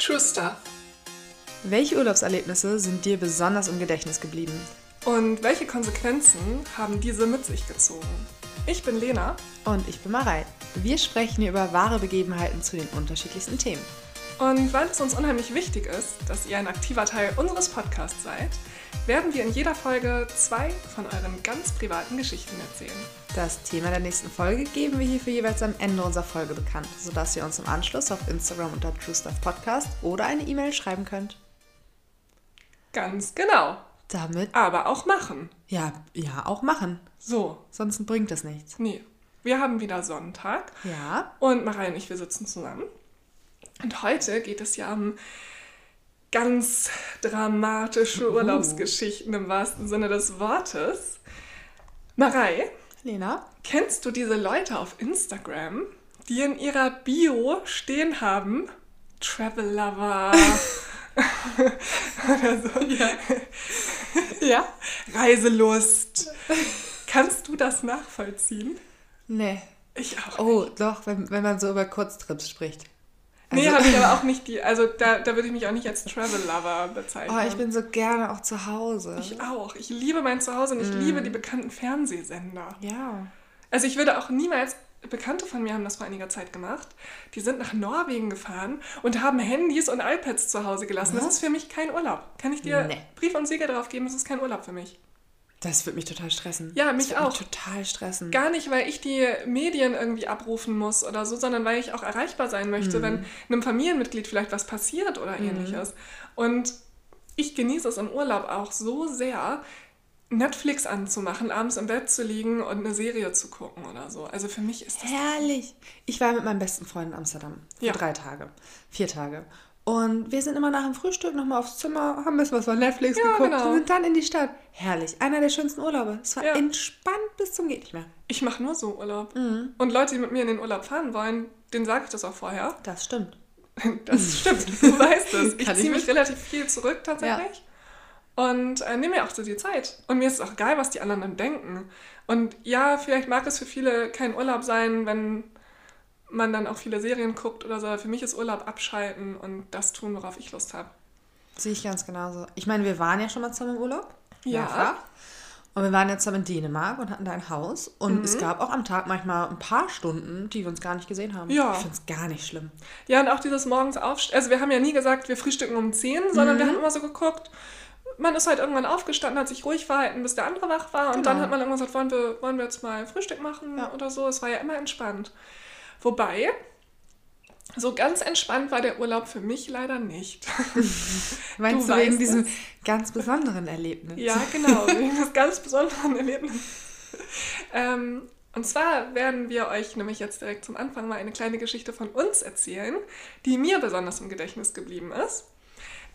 True Stuff. Welche Urlaubserlebnisse sind dir besonders im Gedächtnis geblieben? Und welche Konsequenzen haben diese mit sich gezogen? Ich bin Lena. Und ich bin Marei. Wir sprechen hier über wahre Begebenheiten zu den unterschiedlichsten Themen. Und weil es uns unheimlich wichtig ist, dass ihr ein aktiver Teil unseres Podcasts seid, werden wir in jeder Folge zwei von euren ganz privaten Geschichten erzählen. Das Thema der nächsten Folge geben wir hierfür jeweils am Ende unserer Folge bekannt, sodass ihr uns im Anschluss auf Instagram unter True Stuff Podcast oder eine E-Mail schreiben könnt. Ganz genau. Damit, Aber auch machen. ja, ja, auch machen. So, Sonst bringt das nichts. nee. Wir haben wieder Sonntag Ja, und Marei und ich, wir sitzen zusammen. Und heute geht es ja um ganz dramatische Urlaubsgeschichten im wahrsten Sinne des Wortes. Marei, Lena? Kennst du diese Leute auf Instagram, die in ihrer Bio stehen haben? Travel Lover. Oder so. Ja. Ja? Reiselust. Kannst du das nachvollziehen? Nee. Ich auch. Oh, doch, wenn, wenn man so über Kurztrips spricht. Nee, Also- habe ich aber auch nicht die. Also da, da würde ich mich auch nicht als Travel Lover bezeichnen. Oh, ich bin so gerne auch zu Hause. ich auch. Ich liebe mein Zuhause und ich liebe die bekannten Fernsehsender. ja. Also ich würde auch niemals, Bekannte von mir haben das vor einiger Zeit gemacht, die sind nach Norwegen gefahren und haben Handys und iPads zu Hause gelassen. Das Was? ist für mich kein Urlaub. Kann ich dir Nee. Brief und Siegel drauf geben, das ist kein Urlaub für mich. Das wird mich total stressen. Ja, das mich wird auch. Mich total stressen. Gar nicht, weil ich die Medien irgendwie abrufen muss oder so, sondern weil ich auch erreichbar sein möchte, Mhm. wenn einem Familienmitglied vielleicht was passiert oder ähnliches. Und ich genieße es im Urlaub auch so sehr, Netflix anzumachen, abends im Bett zu liegen und eine Serie zu gucken oder so. Also für mich ist das Herrlich. Ich war mit meinem besten Freund in Amsterdam. Für Ja. drei Tage. Vier Tage. Und wir sind immer nach dem Frühstück nochmal aufs Zimmer, haben ein bisschen was von Netflix Ja, geguckt genau. und sind dann in die Stadt. Herrlich. Einer der schönsten Urlaube. Es war Ja. entspannt bis zum geht nicht mehr. Ich mache nur so Urlaub. Mhm. Und Leute, die mit mir in den Urlaub fahren wollen, denen sage ich das auch vorher. Das stimmt. Das stimmt, du weißt es. Ich ziehe mich relativ viel zurück tatsächlich. Und äh, nehme mir auch so die Zeit. Und mir ist es auch egal, was die anderen dann denken. Und ja, vielleicht mag es für viele kein Urlaub sein, wenn man dann auch viele Serien guckt oder so. Für mich ist Urlaub abschalten und das tun, worauf ich Lust habe. Sehe ich ganz genauso. Ich meine, wir waren ja schon mal zusammen im Urlaub. Ja. Mehrfach. Und wir waren jetzt zusammen in Dänemark und hatten da ein Haus. Und Mhm. es gab auch am Tag manchmal ein paar Stunden, die wir uns gar nicht gesehen haben. Ja. Ich finde es gar nicht schlimm. Ja, und auch dieses morgens aufstehen. Also wir haben ja nie gesagt, wir frühstücken um 10, sondern Mhm. wir haben immer so geguckt, man ist halt irgendwann aufgestanden, hat sich ruhig verhalten, bis der andere wach war. Und Genau. dann hat man irgendwann gesagt, wollen wir, wollen wir jetzt mal Frühstück machen Ja. oder so. Es war ja immer entspannt. Wobei, so ganz entspannt war der Urlaub für mich leider nicht. Meinst Du du, wegen diesem es. ganz besonderen Erlebnis? Ja, genau, wegen des ganz besonderen Erlebnisses. Ähm, und zwar werden wir euch nämlich jetzt direkt zum Anfang mal eine kleine Geschichte von uns erzählen, die mir besonders im Gedächtnis geblieben ist.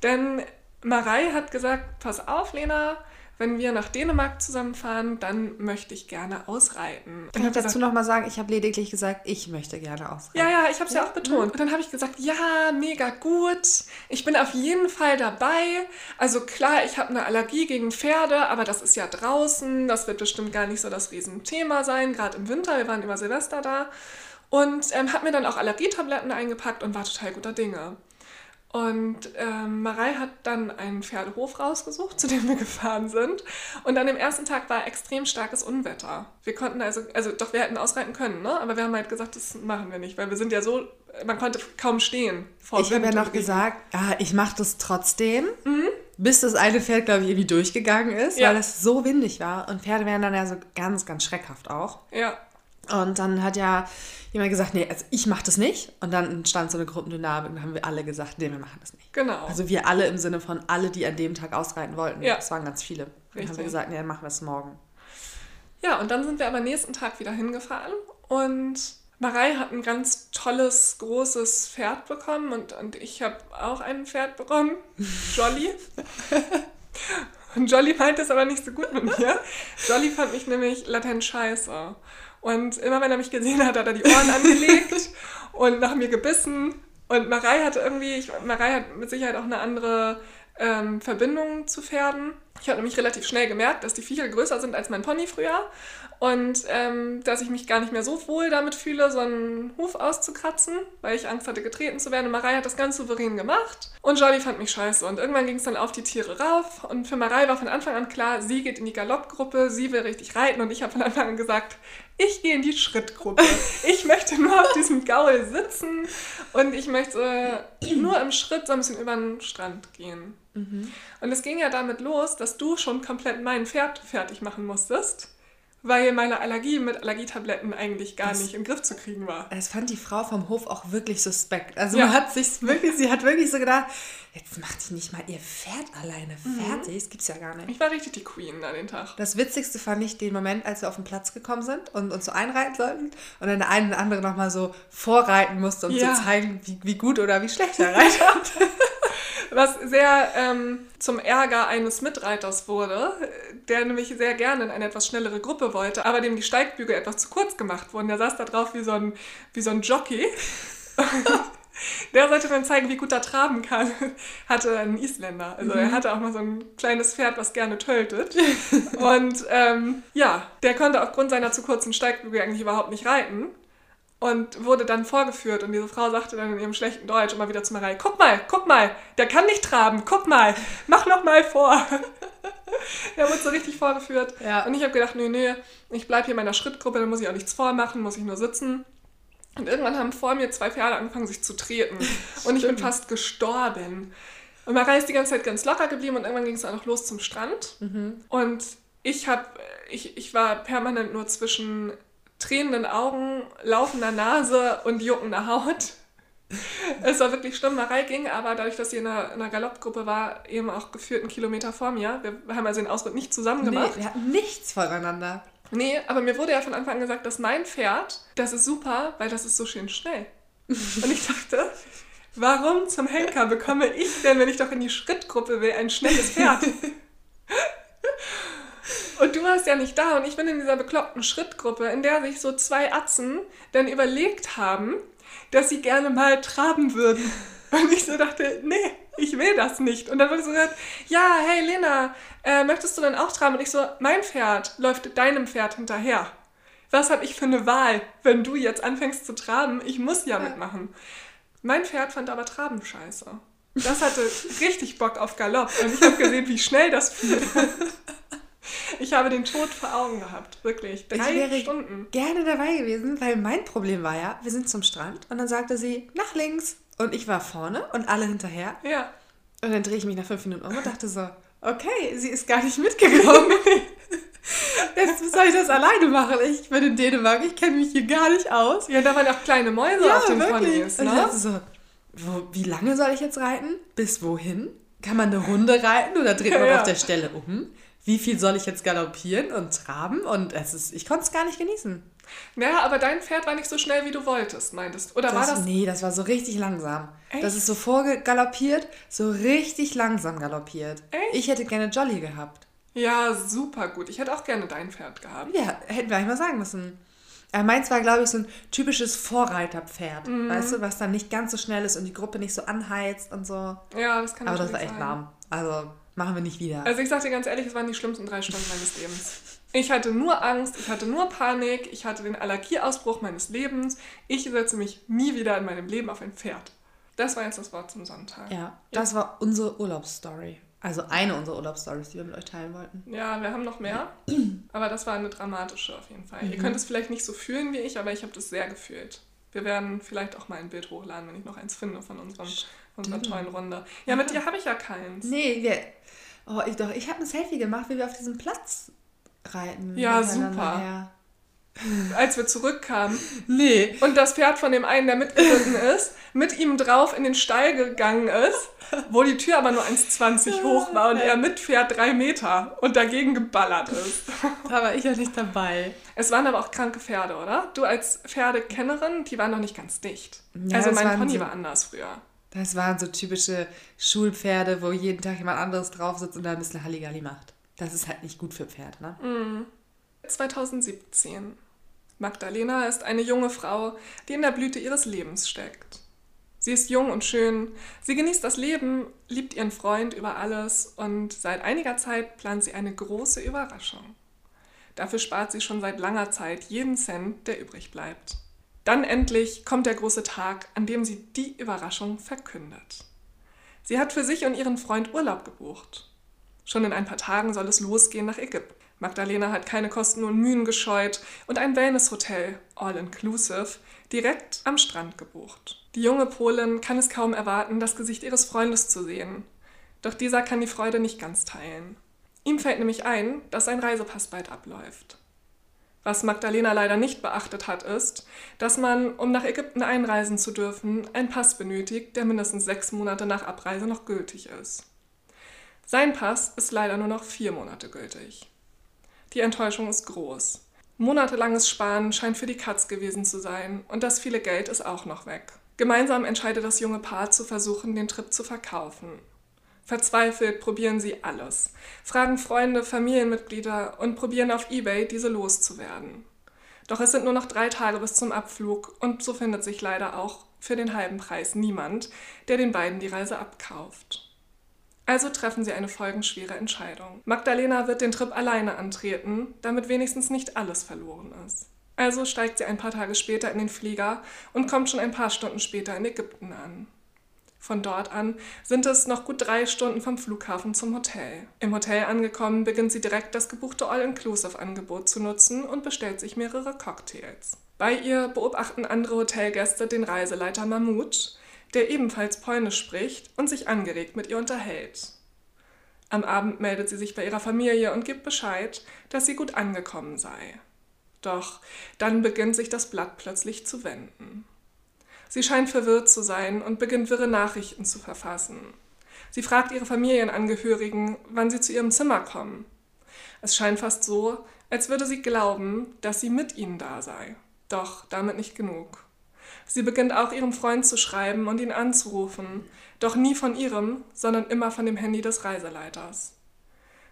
Denn Marei hat gesagt, pass auf, Lena, wenn wir nach Dänemark zusammenfahren, dann möchte ich gerne ausreiten. Kann ich dazu gesagt, nochmal sagen, ich habe lediglich gesagt, ich möchte gerne ausreiten. ja, ja, ich habe es ja. auch betont. Und dann habe ich gesagt, ja, mega gut. Ich bin auf jeden Fall dabei. Also klar, ich habe eine Allergie gegen Pferde, aber das ist ja draußen. Das wird bestimmt gar nicht so das Riesenthema sein, gerade im Winter. Wir waren über Silvester da. Und ähm, habe mir dann auch Allergietabletten eingepackt und war total guter Dinge. Und ähm, Marei hat dann einen Pferdehof rausgesucht, zu dem wir gefahren sind. Und an dem ersten Tag war extrem starkes Unwetter. Wir konnten also, also doch, wir hätten ausreiten können, ne? aber wir haben halt gesagt, das machen wir nicht, weil wir sind ja so, man konnte kaum stehen vor Ich habe ja noch gesagt, ah, ich mache das trotzdem, bis das eine Pferd, glaube ich, irgendwie durchgegangen ist, Ja. weil es so windig war. Und Pferde werden dann ja so ganz, ganz schreckhaft auch. Ja, Und dann hat ja jemand gesagt, nee, also ich mache das nicht. Und dann entstand so eine Gruppendynamik und dann haben wir alle gesagt, nee, wir machen das nicht. genau. Also wir alle im Sinne von alle, die an dem Tag ausreiten wollten. Ja. Das waren ganz viele. Dann haben wir gesagt, nee, dann machen wir es morgen. Ja, und dann sind wir aber nächsten Tag wieder hingefahren und Marei hat ein ganz tolles, großes Pferd bekommen und, und ich habe auch ein Pferd bekommen, Jolly. Und Jolly meint es aber nicht so gut mit mir. Jolly fand mich nämlich latent scheiße. Und immer wenn er mich gesehen hat, hat er die Ohren angelegt und nach mir gebissen. Und Marei hatte irgendwie, ich, Marei hat mit Sicherheit auch eine andere ähm, Verbindung zu Pferden. Ich habe nämlich relativ schnell gemerkt, dass die viel größer sind als mein Pony früher und ähm, dass ich mich gar nicht mehr so wohl damit fühle, so einen Huf auszukratzen, weil ich Angst hatte, getreten zu werden. Und Marei hat das ganz souverän gemacht und Jolly fand mich scheiße. Und irgendwann ging es dann auf die Tiere rauf und für Marei war von Anfang an klar, sie geht in die Galoppgruppe, sie will richtig reiten und ich habe von Anfang an gesagt, ich gehe in die Schrittgruppe. Ich möchte nur auf diesem Gaul sitzen und ich möchte äh, nur im Schritt so ein bisschen über den Strand gehen. Mhm. Und es ging ja damit los, dass du schon komplett mein Pferd fertig machen musstest weil meine Allergie mit Allergietabletten eigentlich gar das, nicht im Griff zu kriegen war. Das fand die Frau vom Hof auch wirklich suspekt. Also ja. man hat sich wirklich, sie hat wirklich so gedacht, jetzt macht die nicht mal ihr Pferd alleine mhm. fertig. Mhm. Das gibt's ja gar nicht. Ich war richtig die Queen an den Tag. Das Witzigste fand ich den Moment, als wir auf den Platz gekommen sind und uns so einreiten sollten und dann der eine oder andere nochmal so vorreiten musste, um ja. zu zeigen, wie, wie gut oder wie schlecht er reitet. was sehr ähm, zum Ärger eines Mitreiters wurde, der nämlich sehr gerne in eine etwas schnellere Gruppe wollte, aber dem die Steigbügel etwas zu kurz gemacht wurden. Der saß da drauf wie so ein, wie so ein Jockey. Der sollte dann zeigen, wie gut er traben kann. Hatte einen Isländer. Also mhm. er hatte auch mal so ein kleines Pferd, was gerne töltet. Und ähm, ja, der konnte aufgrund seiner zu kurzen Steigbügel eigentlich überhaupt nicht reiten und wurde dann vorgeführt und diese Frau sagte dann in ihrem schlechten Deutsch immer wieder zu Marei, guck mal, guck mal, der kann nicht traben, guck mal, mach noch mal vor. er wurde so richtig vorgeführt ja. und ich habe gedacht, nee, nee, ich bleibe hier in meiner Schrittgruppe, dann muss ich auch nichts vormachen, muss ich nur sitzen. Und irgendwann haben vor mir zwei Pferde angefangen, sich zu treten und ich bin fast gestorben. Und Marei ist die ganze Zeit ganz locker geblieben und irgendwann ging es dann auch los zum Strand mhm. und ich habe, ich, ich war permanent nur zwischen tränenden Augen, laufender Nase und juckender Haut. Es war wirklich schlimm. Marei ging aber dadurch, dass sie in einer, in einer Galoppgruppe war, eben auch geführt einen Kilometer vor mir. Wir haben also den Ausritt nicht zusammen gemacht. Nee, wir hatten nichts voneinander. Nee, aber mir wurde ja von Anfang an gesagt, dass mein Pferd, das ist super, weil das ist so schön schnell. Und ich dachte, warum zum Henker bekomme ich denn, wenn ich doch in die Schrittgruppe will, ein schnelles Pferd? Warst ja nicht da und ich bin in dieser bekloppten Schrittgruppe, in der sich so zwei Atzen dann überlegt haben, dass sie gerne mal traben würden. Und ich so dachte, nee, ich will das nicht. Und dann wurde so gesagt, ja, hey Lena, äh, möchtest du denn auch traben? Und ich so, mein Pferd läuft deinem Pferd hinterher. Was habe ich für eine Wahl, wenn du jetzt anfängst zu traben? Ich muss ja, ja. mitmachen. Mein Pferd fand aber Traben scheiße. Das hatte richtig Bock auf Galopp und ich habe gesehen, wie schnell das fiel. Ich habe den Tod vor Augen gehabt, wirklich. Drei ich wäre Stunden. gerne dabei gewesen, weil mein Problem war ja, wir sind zum Strand und dann sagte sie, nach links. Und ich war vorne und alle hinterher. Ja. Und dann drehe ich mich nach fünf Minuten um und dachte so, okay, sie ist gar nicht mitgekommen. Jetzt soll ich das alleine machen. Ich bin in Dänemark, ich kenne mich hier gar nicht aus. Ja, da waren auch kleine Mäuse ja, auf den Ponys. Ne? Und ich so, wo, wie lange soll ich jetzt reiten? Bis wohin? Kann man eine Runde reiten oder dreht man ja. auf der Stelle um? Wie viel soll ich jetzt galoppieren und traben? Und es ist, ich konnte es gar nicht genießen. Naja, aber dein Pferd war nicht so schnell, wie du wolltest, meintest. Oder das, war das? Nee, das war so richtig langsam. Echt? Das ist so vorgaloppiert, so richtig langsam galoppiert. Echt? Ich hätte gerne Jolly gehabt. Ja, super gut. Ich hätte auch gerne dein Pferd gehabt. Ja, hätten wir eigentlich mal sagen müssen. Er meins war, glaube ich, so ein typisches Vorreiterpferd. Mhm. Weißt du, was dann nicht ganz so schnell ist und die Gruppe nicht so anheizt und so. Ja, das kann Aber das war echt sein. lahm. Also Machen wir nicht wieder. Also ich sag dir ganz ehrlich, es waren die schlimmsten drei Stunden meines Lebens. Ich hatte nur Angst, ich hatte nur Panik, ich hatte den Allergieausbruch meines Lebens. Ich setze mich nie wieder in meinem Leben auf ein Pferd. Das war jetzt das Wort zum Sonntag. Ja, das war unsere Urlaubsstory. Also eine unserer Urlaubsstories, die wir mit euch teilen wollten. Ja, wir haben noch mehr. aber das war eine dramatische auf jeden Fall. Mhm. Ihr könnt es vielleicht nicht so fühlen wie ich, aber ich habe das sehr gefühlt. Wir werden vielleicht auch mal ein Bild hochladen, wenn ich noch eins finde von unserem, unserer tollen Runde. Ja, mit dir habe ich ja keins. Nee, wir, Oh, ich doch, ich habe ein Selfie gemacht, wie wir auf diesem Platz reiten. Ja, super. Her. Als wir zurückkamen. Nee. Und das Pferd von dem einen, der mitgeritten ist, mit ihm drauf in den Stall gegangen ist, wo die Tür aber nur 1,20 hoch war und er mit Pferd drei Meter und dagegen geballert ist. Da war ich ja nicht dabei. Es waren aber auch kranke Pferde, oder? Du als Pferdekennerin, die waren noch nicht ganz dicht. Ja, also mein Pony so war anders früher. Das waren so typische Schulpferde, wo jeden Tag jemand anderes drauf sitzt und da ein bisschen Halligalli macht. Das ist halt nicht gut für Pferde, ne? Mm. 2017. Magdalena ist eine junge Frau, die in der Blüte ihres Lebens steckt. Sie ist jung und schön, sie genießt das Leben, liebt ihren Freund über alles und seit einiger Zeit plant sie eine große Überraschung. Dafür spart sie schon seit langer Zeit jeden Cent, der übrig bleibt. Dann endlich kommt der große Tag, an dem sie die Überraschung verkündet. Sie hat für sich und ihren Freund Urlaub gebucht. Schon in ein paar Tagen soll es losgehen nach Ägypten. Magdalena hat keine Kosten und Mühen gescheut und ein Wellnesshotel, all inclusive, direkt am Strand gebucht. Die junge Polin kann es kaum erwarten, das Gesicht ihres Freundes zu sehen. Doch dieser kann die Freude nicht ganz teilen. Ihm fällt nämlich ein, dass sein Reisepass bald abläuft. Was Magdalena leider nicht beachtet hat, ist, dass man, um nach Ägypten einreisen zu dürfen, einen Pass benötigt, der mindestens sechs Monate nach Abreise noch gültig ist. Sein Pass ist leider nur noch vier Monate gültig. Die Enttäuschung ist groß. Monatelanges Sparen scheint für die Katz gewesen zu sein und das viele Geld ist auch noch weg. Gemeinsam entscheidet das junge Paar zu versuchen, den Trip zu verkaufen. Verzweifelt probieren sie alles, fragen Freunde, Familienmitglieder und probieren auf eBay, diese loszuwerden. Doch es sind nur noch drei Tage bis zum Abflug und so findet sich leider auch für den halben Preis niemand, der den beiden die Reise abkauft. Also treffen sie eine folgenschwere Entscheidung. Magdalena wird den Trip alleine antreten, damit wenigstens nicht alles verloren ist. Also steigt sie ein paar Tage später in den Flieger und kommt schon ein paar Stunden später in Ägypten an. Von dort an sind es noch gut drei Stunden vom Flughafen zum Hotel. Im Hotel angekommen, beginnt sie direkt das gebuchte All-Inclusive-Angebot zu nutzen und bestellt sich mehrere Cocktails. Bei ihr beobachten andere Hotelgäste den Reiseleiter Mahmoud, der ebenfalls Polnisch spricht und sich angeregt mit ihr unterhält. Am Abend meldet sie sich bei ihrer Familie und gibt Bescheid, dass sie gut angekommen sei. Doch dann beginnt sich das Blatt plötzlich zu wenden. Sie scheint verwirrt zu sein und beginnt wirre Nachrichten zu verfassen. Sie fragt ihre Familienangehörigen, wann sie zu ihrem Zimmer kommen. Es scheint fast so, als würde sie glauben, dass sie mit ihnen da sei. Doch damit nicht genug. Sie beginnt auch ihrem Freund zu schreiben und ihn anzurufen, doch nie von ihrem, sondern immer von dem Handy des Reiseleiters.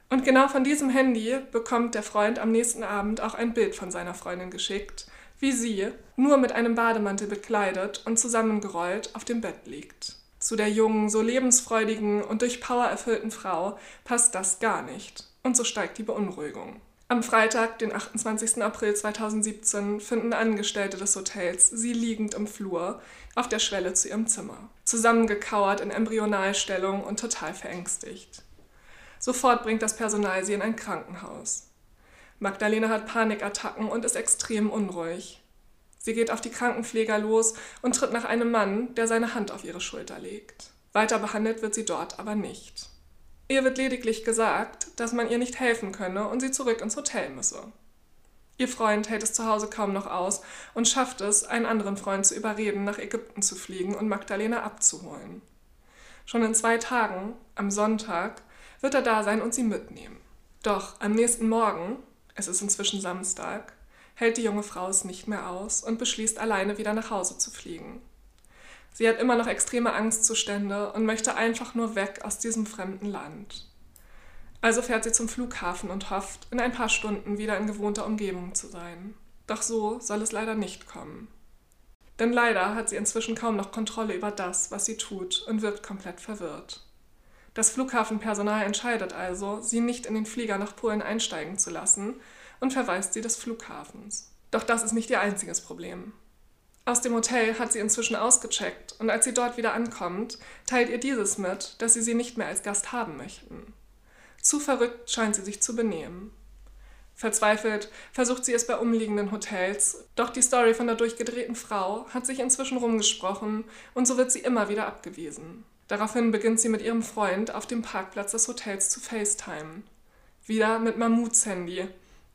Und genau von diesem Handy bekommt der Freund am nächsten Abend auch ein Bild von seiner Freundin geschickt, wie sie, nur mit einem Bademantel bekleidet und zusammengerollt, auf dem Bett liegt. Zu der jungen, so lebensfreudigen und durch Power erfüllten Frau passt das gar nicht. Und so steigt die Beunruhigung. Am Freitag, den 28. April 2017, finden Angestellte des Hotels sie liegend im Flur auf der Schwelle zu ihrem Zimmer, zusammengekauert in Embryonalstellung und total verängstigt. Sofort bringt das Personal sie in ein Krankenhaus. Magdalena hat Panikattacken und ist extrem unruhig. Sie geht auf die Krankenpfleger los und tritt nach einem Mann, der seine Hand auf ihre Schulter legt. Weiter behandelt wird sie dort aber nicht. Ihr wird lediglich gesagt, dass man ihr nicht helfen könne und sie zurück ins Hotel müsse. Ihr Freund hält es zu Hause kaum noch aus und schafft es, einen anderen Freund zu überreden, nach Ägypten zu fliegen und Magdalena abzuholen. Schon in zwei Tagen, am Sonntag, wird er da sein und sie mitnehmen. Doch am nächsten Morgen, es ist inzwischen Samstag, hält die junge Frau es nicht mehr aus und beschließt alleine wieder nach Hause zu fliegen. Sie hat immer noch extreme Angstzustände und möchte einfach nur weg aus diesem fremden Land. Also fährt sie zum Flughafen und hofft, in ein paar Stunden wieder in gewohnter Umgebung zu sein. Doch so soll es leider nicht kommen. Denn leider hat sie inzwischen kaum noch Kontrolle über das, was sie tut und wirkt komplett verwirrt. Das Flughafenpersonal entscheidet also, sie nicht in den Flieger nach Polen einsteigen zu lassen und verweist sie des Flughafens. Doch das ist nicht ihr einziges Problem. Aus dem Hotel hat sie inzwischen ausgecheckt und als sie dort wieder ankommt, teilt ihr dieses mit, dass sie sie nicht mehr als Gast haben möchten. Zu verrückt scheint sie sich zu benehmen. Verzweifelt versucht sie es bei umliegenden Hotels, doch die Story von der durchgedrehten Frau hat sich inzwischen rumgesprochen und so wird sie immer wieder abgewiesen. Daraufhin beginnt sie mit ihrem Freund auf dem Parkplatz des Hotels zu FaceTime. Wieder mit Mahmuds Handy,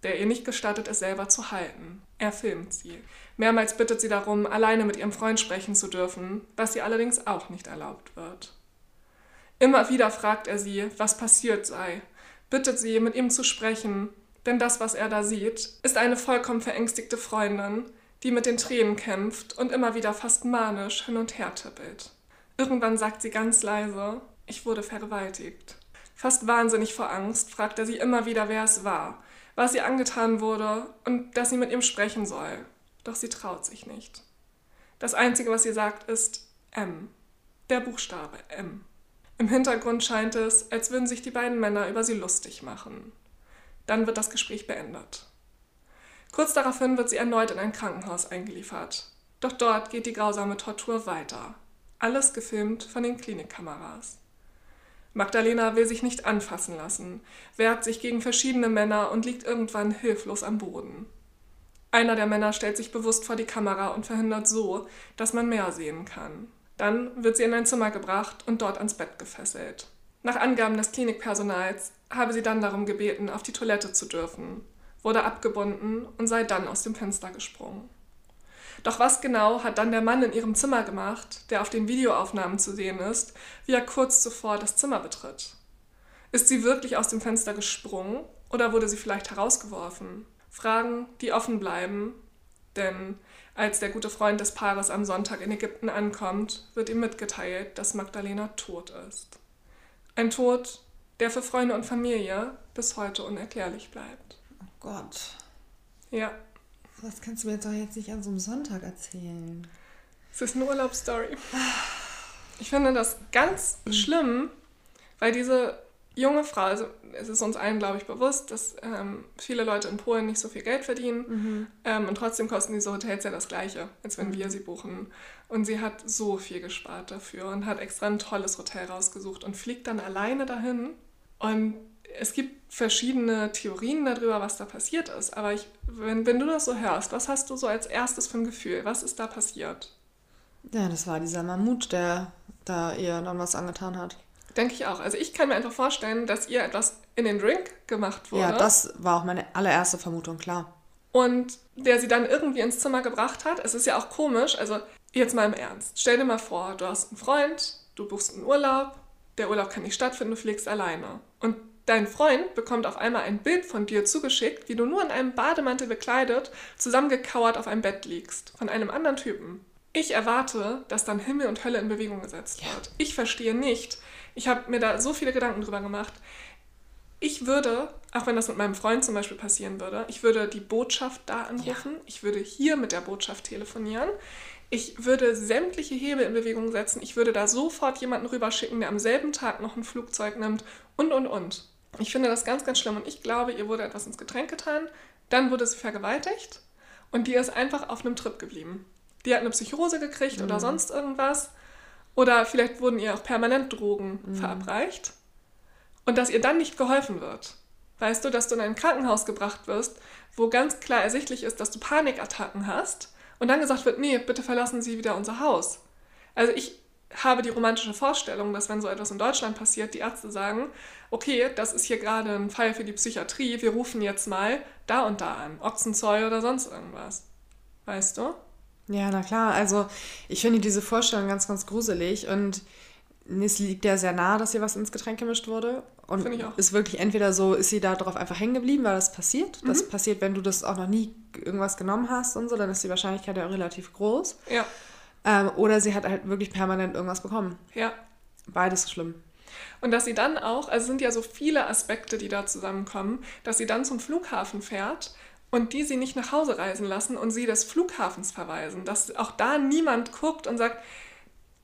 der ihr nicht gestattet, es selber zu halten. Er filmt sie. Mehrmals bittet sie darum, alleine mit ihrem Freund sprechen zu dürfen, was ihr allerdings auch nicht erlaubt wird. Immer wieder fragt er sie, was passiert sei, bittet sie, mit ihm zu sprechen, denn das, was er da sieht, ist eine vollkommen verängstigte Freundin, die mit den Tränen kämpft und immer wieder fast manisch hin und her tippelt. Irgendwann sagt sie ganz leise, ich wurde vergewaltigt. Fast wahnsinnig vor Angst fragt er sie immer wieder, wer es war, was ihr angetan wurde und dass sie mit ihm sprechen soll. Doch sie traut sich nicht. Das Einzige, was sie sagt, ist, M. Der Buchstabe M. Im Hintergrund scheint es, als würden sich die beiden Männer über sie lustig machen. Dann wird das Gespräch beendet. Kurz daraufhin wird sie erneut in ein Krankenhaus eingeliefert. Doch dort geht die grausame Tortur weiter. Alles gefilmt von den Klinikkameras. Magdalena will sich nicht anfassen lassen, wehrt sich gegen verschiedene Männer und liegt irgendwann hilflos am Boden. Einer der Männer stellt sich bewusst vor die Kamera und verhindert so, dass man mehr sehen kann. Dann wird sie in ein Zimmer gebracht und dort ans Bett gefesselt. Nach Angaben des Klinikpersonals habe sie dann darum gebeten, auf die Toilette zu dürfen, wurde abgebunden und sei dann aus dem Fenster gesprungen. Doch was genau hat dann der Mann in ihrem Zimmer gemacht, der auf den Videoaufnahmen zu sehen ist, wie er kurz zuvor das Zimmer betritt? Ist sie wirklich aus dem Fenster gesprungen oder wurde sie vielleicht herausgeworfen? Fragen, die offen bleiben, denn als der gute Freund des Paares am Sonntag in Ägypten ankommt, wird ihm mitgeteilt, dass Magdalena tot ist. Ein Tod, der für Freunde und Familie bis heute unerklärlich bleibt. Oh Gott. Ja. Das kannst du mir doch jetzt nicht an so einem Sonntag erzählen. Es ist eine Urlaubsstory. Ich finde das ganz schlimm, weil diese junge Frau, also es ist uns allen, glaube ich, bewusst, dass ähm, viele Leute in Polen nicht so viel Geld verdienen mhm. ähm, und trotzdem kosten diese Hotels ja das gleiche, als wenn mhm. wir sie buchen. Und sie hat so viel gespart dafür und hat extra ein tolles Hotel rausgesucht und fliegt dann alleine dahin. Und es gibt verschiedene Theorien darüber, was da passiert ist. Aber ich, wenn, wenn du das so hörst, was hast du so als erstes für ein Gefühl? Was ist da passiert? Ja, das war dieser Mammut, der da ihr dann was angetan hat. Denke ich auch. Also ich kann mir einfach vorstellen, dass ihr etwas in den Drink gemacht wurde. Ja, das war auch meine allererste Vermutung, klar. Und der sie dann irgendwie ins Zimmer gebracht hat. Es ist ja auch komisch, also jetzt mal im Ernst. Stell dir mal vor, du hast einen Freund, du buchst einen Urlaub, der Urlaub kann nicht stattfinden, du fliegst alleine. Und dein Freund bekommt auf einmal ein Bild von dir zugeschickt, wie du nur in einem Bademantel bekleidet, zusammengekauert auf einem Bett liegst, von einem anderen Typen. Ich erwarte, dass dann Himmel und Hölle in Bewegung gesetzt wird. Ja. Ich verstehe nicht, ich habe mir da so viele Gedanken drüber gemacht. Ich würde, auch wenn das mit meinem Freund zum Beispiel passieren würde, ich würde die Botschaft da anrufen, ja. ich würde hier mit der Botschaft telefonieren, ich würde sämtliche Hebel in Bewegung setzen, ich würde da sofort jemanden rüberschicken, der am selben Tag noch ein Flugzeug nimmt und, und, und. Ich finde das ganz, ganz schlimm und ich glaube, ihr wurde etwas ins Getränk getan, dann wurde sie vergewaltigt und die ist einfach auf einem Trip geblieben. Die hat eine Psychose gekriegt mhm. oder sonst irgendwas oder vielleicht wurden ihr auch permanent Drogen mhm. verabreicht. Und dass ihr dann nicht geholfen wird. Weißt du, dass du in ein Krankenhaus gebracht wirst, wo ganz klar ersichtlich ist, dass du Panikattacken hast und dann gesagt wird, nee, bitte verlassen Sie wieder unser Haus. Also ich habe die romantische Vorstellung, dass wenn so etwas in Deutschland passiert, die Ärzte sagen, okay, das ist hier gerade ein Fall für die Psychiatrie, wir rufen jetzt mal da und da an, Ochsenzoll oder sonst irgendwas. Weißt du? Ja, na klar. Also ich finde diese Vorstellung ganz, ganz gruselig und es liegt ja sehr nah, dass hier was ins Getränk gemischt wurde. Und ich auch. ist wirklich entweder so, ist sie da drauf einfach hängen geblieben, weil das passiert. Mhm. Das passiert, wenn du das auch noch nie irgendwas genommen hast und so, dann ist die Wahrscheinlichkeit ja relativ groß. Ja. Ähm, oder sie hat halt wirklich permanent irgendwas bekommen. Ja. Beides schlimm. Und dass sie dann auch, also sind ja so viele Aspekte, die da zusammenkommen, dass sie dann zum Flughafen fährt und die sie nicht nach Hause reisen lassen und sie des Flughafens verweisen. Dass auch da niemand guckt und sagt,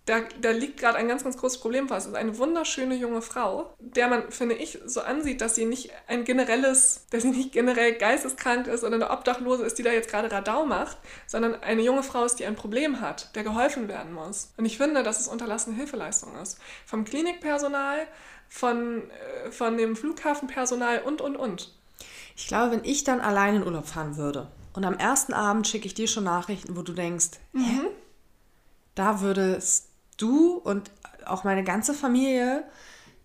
da, da liegt gerade ein ganz, ganz großes Problem vor. Es ist eine wunderschöne junge Frau, der man, finde ich, so ansieht, dass sie nicht ein generelles, dass sie nicht generell geisteskrank ist oder eine Obdachlose ist, die da jetzt gerade Radau macht, sondern eine junge Frau ist, die ein Problem hat, der geholfen werden muss. Und ich finde, dass es unterlassene Hilfeleistung ist. Vom Klinikpersonal, von, äh, von dem Flughafenpersonal und, und, und. Ich glaube, wenn ich dann allein in Urlaub fahren würde und am ersten Abend schicke ich dir schon Nachrichten, wo du denkst, mhm. hä? Da würdest du und auch meine ganze Familie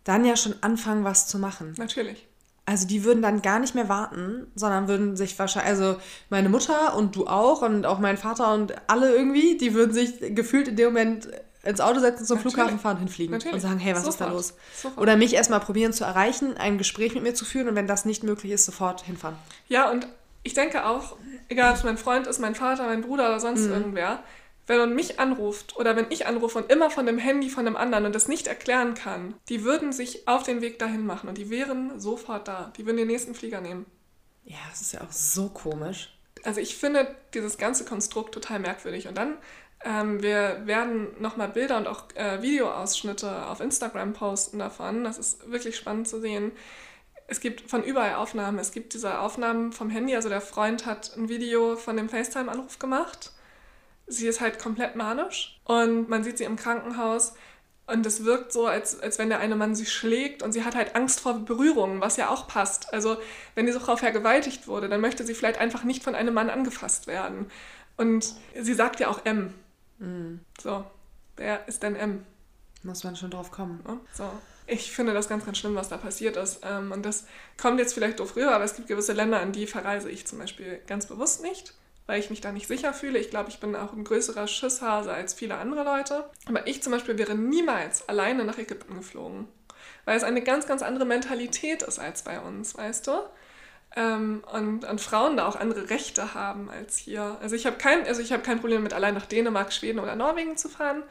dann ja schon anfangen, was zu machen. Natürlich. Also die würden dann gar nicht mehr warten, sondern würden sich wahrscheinlich, also meine Mutter und du auch und auch mein Vater und alle irgendwie, die würden sich gefühlt in dem Moment ins Auto setzen, zum Natürlich. Flughafen fahren, hinfliegen Natürlich. und sagen, hey, was sofort. ist da los? Sofort. Oder mich erstmal probieren zu erreichen, ein Gespräch mit mir zu führen und wenn das nicht möglich ist, sofort hinfahren. Ja, und ich denke auch, egal ob es mein Freund ist, mein Vater, mein Bruder oder sonst mhm. irgendwer, wenn man mich anruft oder wenn ich anrufe und immer von dem Handy von dem anderen und das nicht erklären kann, die würden sich auf den Weg dahin machen und die wären sofort da. Die würden den nächsten Flieger nehmen. Ja, das ist ja auch so komisch. Also ich finde dieses ganze Konstrukt total merkwürdig. Und dann Ähm, wir werden nochmal Bilder und auch äh, Videoausschnitte auf Instagram posten davon. Das ist wirklich spannend zu sehen. Es gibt von überall Aufnahmen. Es gibt diese Aufnahmen vom Handy. Also der Freund hat ein Video von dem FaceTime-Anruf gemacht. Sie ist halt komplett manisch und man sieht sie im Krankenhaus und es wirkt so, als, als wenn der eine Mann sie schlägt und sie hat halt Angst vor Berührungen, was ja auch passt. Also wenn diese Frau vergewaltigt wurde, dann möchte sie vielleicht einfach nicht von einem Mann angefasst werden. Und sie sagt ja auch M. Mhm. So, wer ist denn M? Muss man schon drauf kommen. So. Ich finde das ganz, ganz schlimm, was da passiert ist. Ähm, und das kommt jetzt vielleicht doof rüber, aber es gibt gewisse Länder, in die verreise ich zum Beispiel ganz bewusst nicht weil ich mich da nicht sicher fühle. Ich glaube, ich bin auch ein größerer Schisshase als viele andere Leute. Aber ich zum Beispiel wäre niemals alleine nach Ägypten geflogen, weil es eine ganz, ganz andere Mentalität ist als bei uns, weißt du? Ähm, und, und Frauen da auch andere Rechte haben als hier. Also ich habe kein, also hab kein Problem mit allein nach Dänemark, Schweden oder Norwegen zu fahren.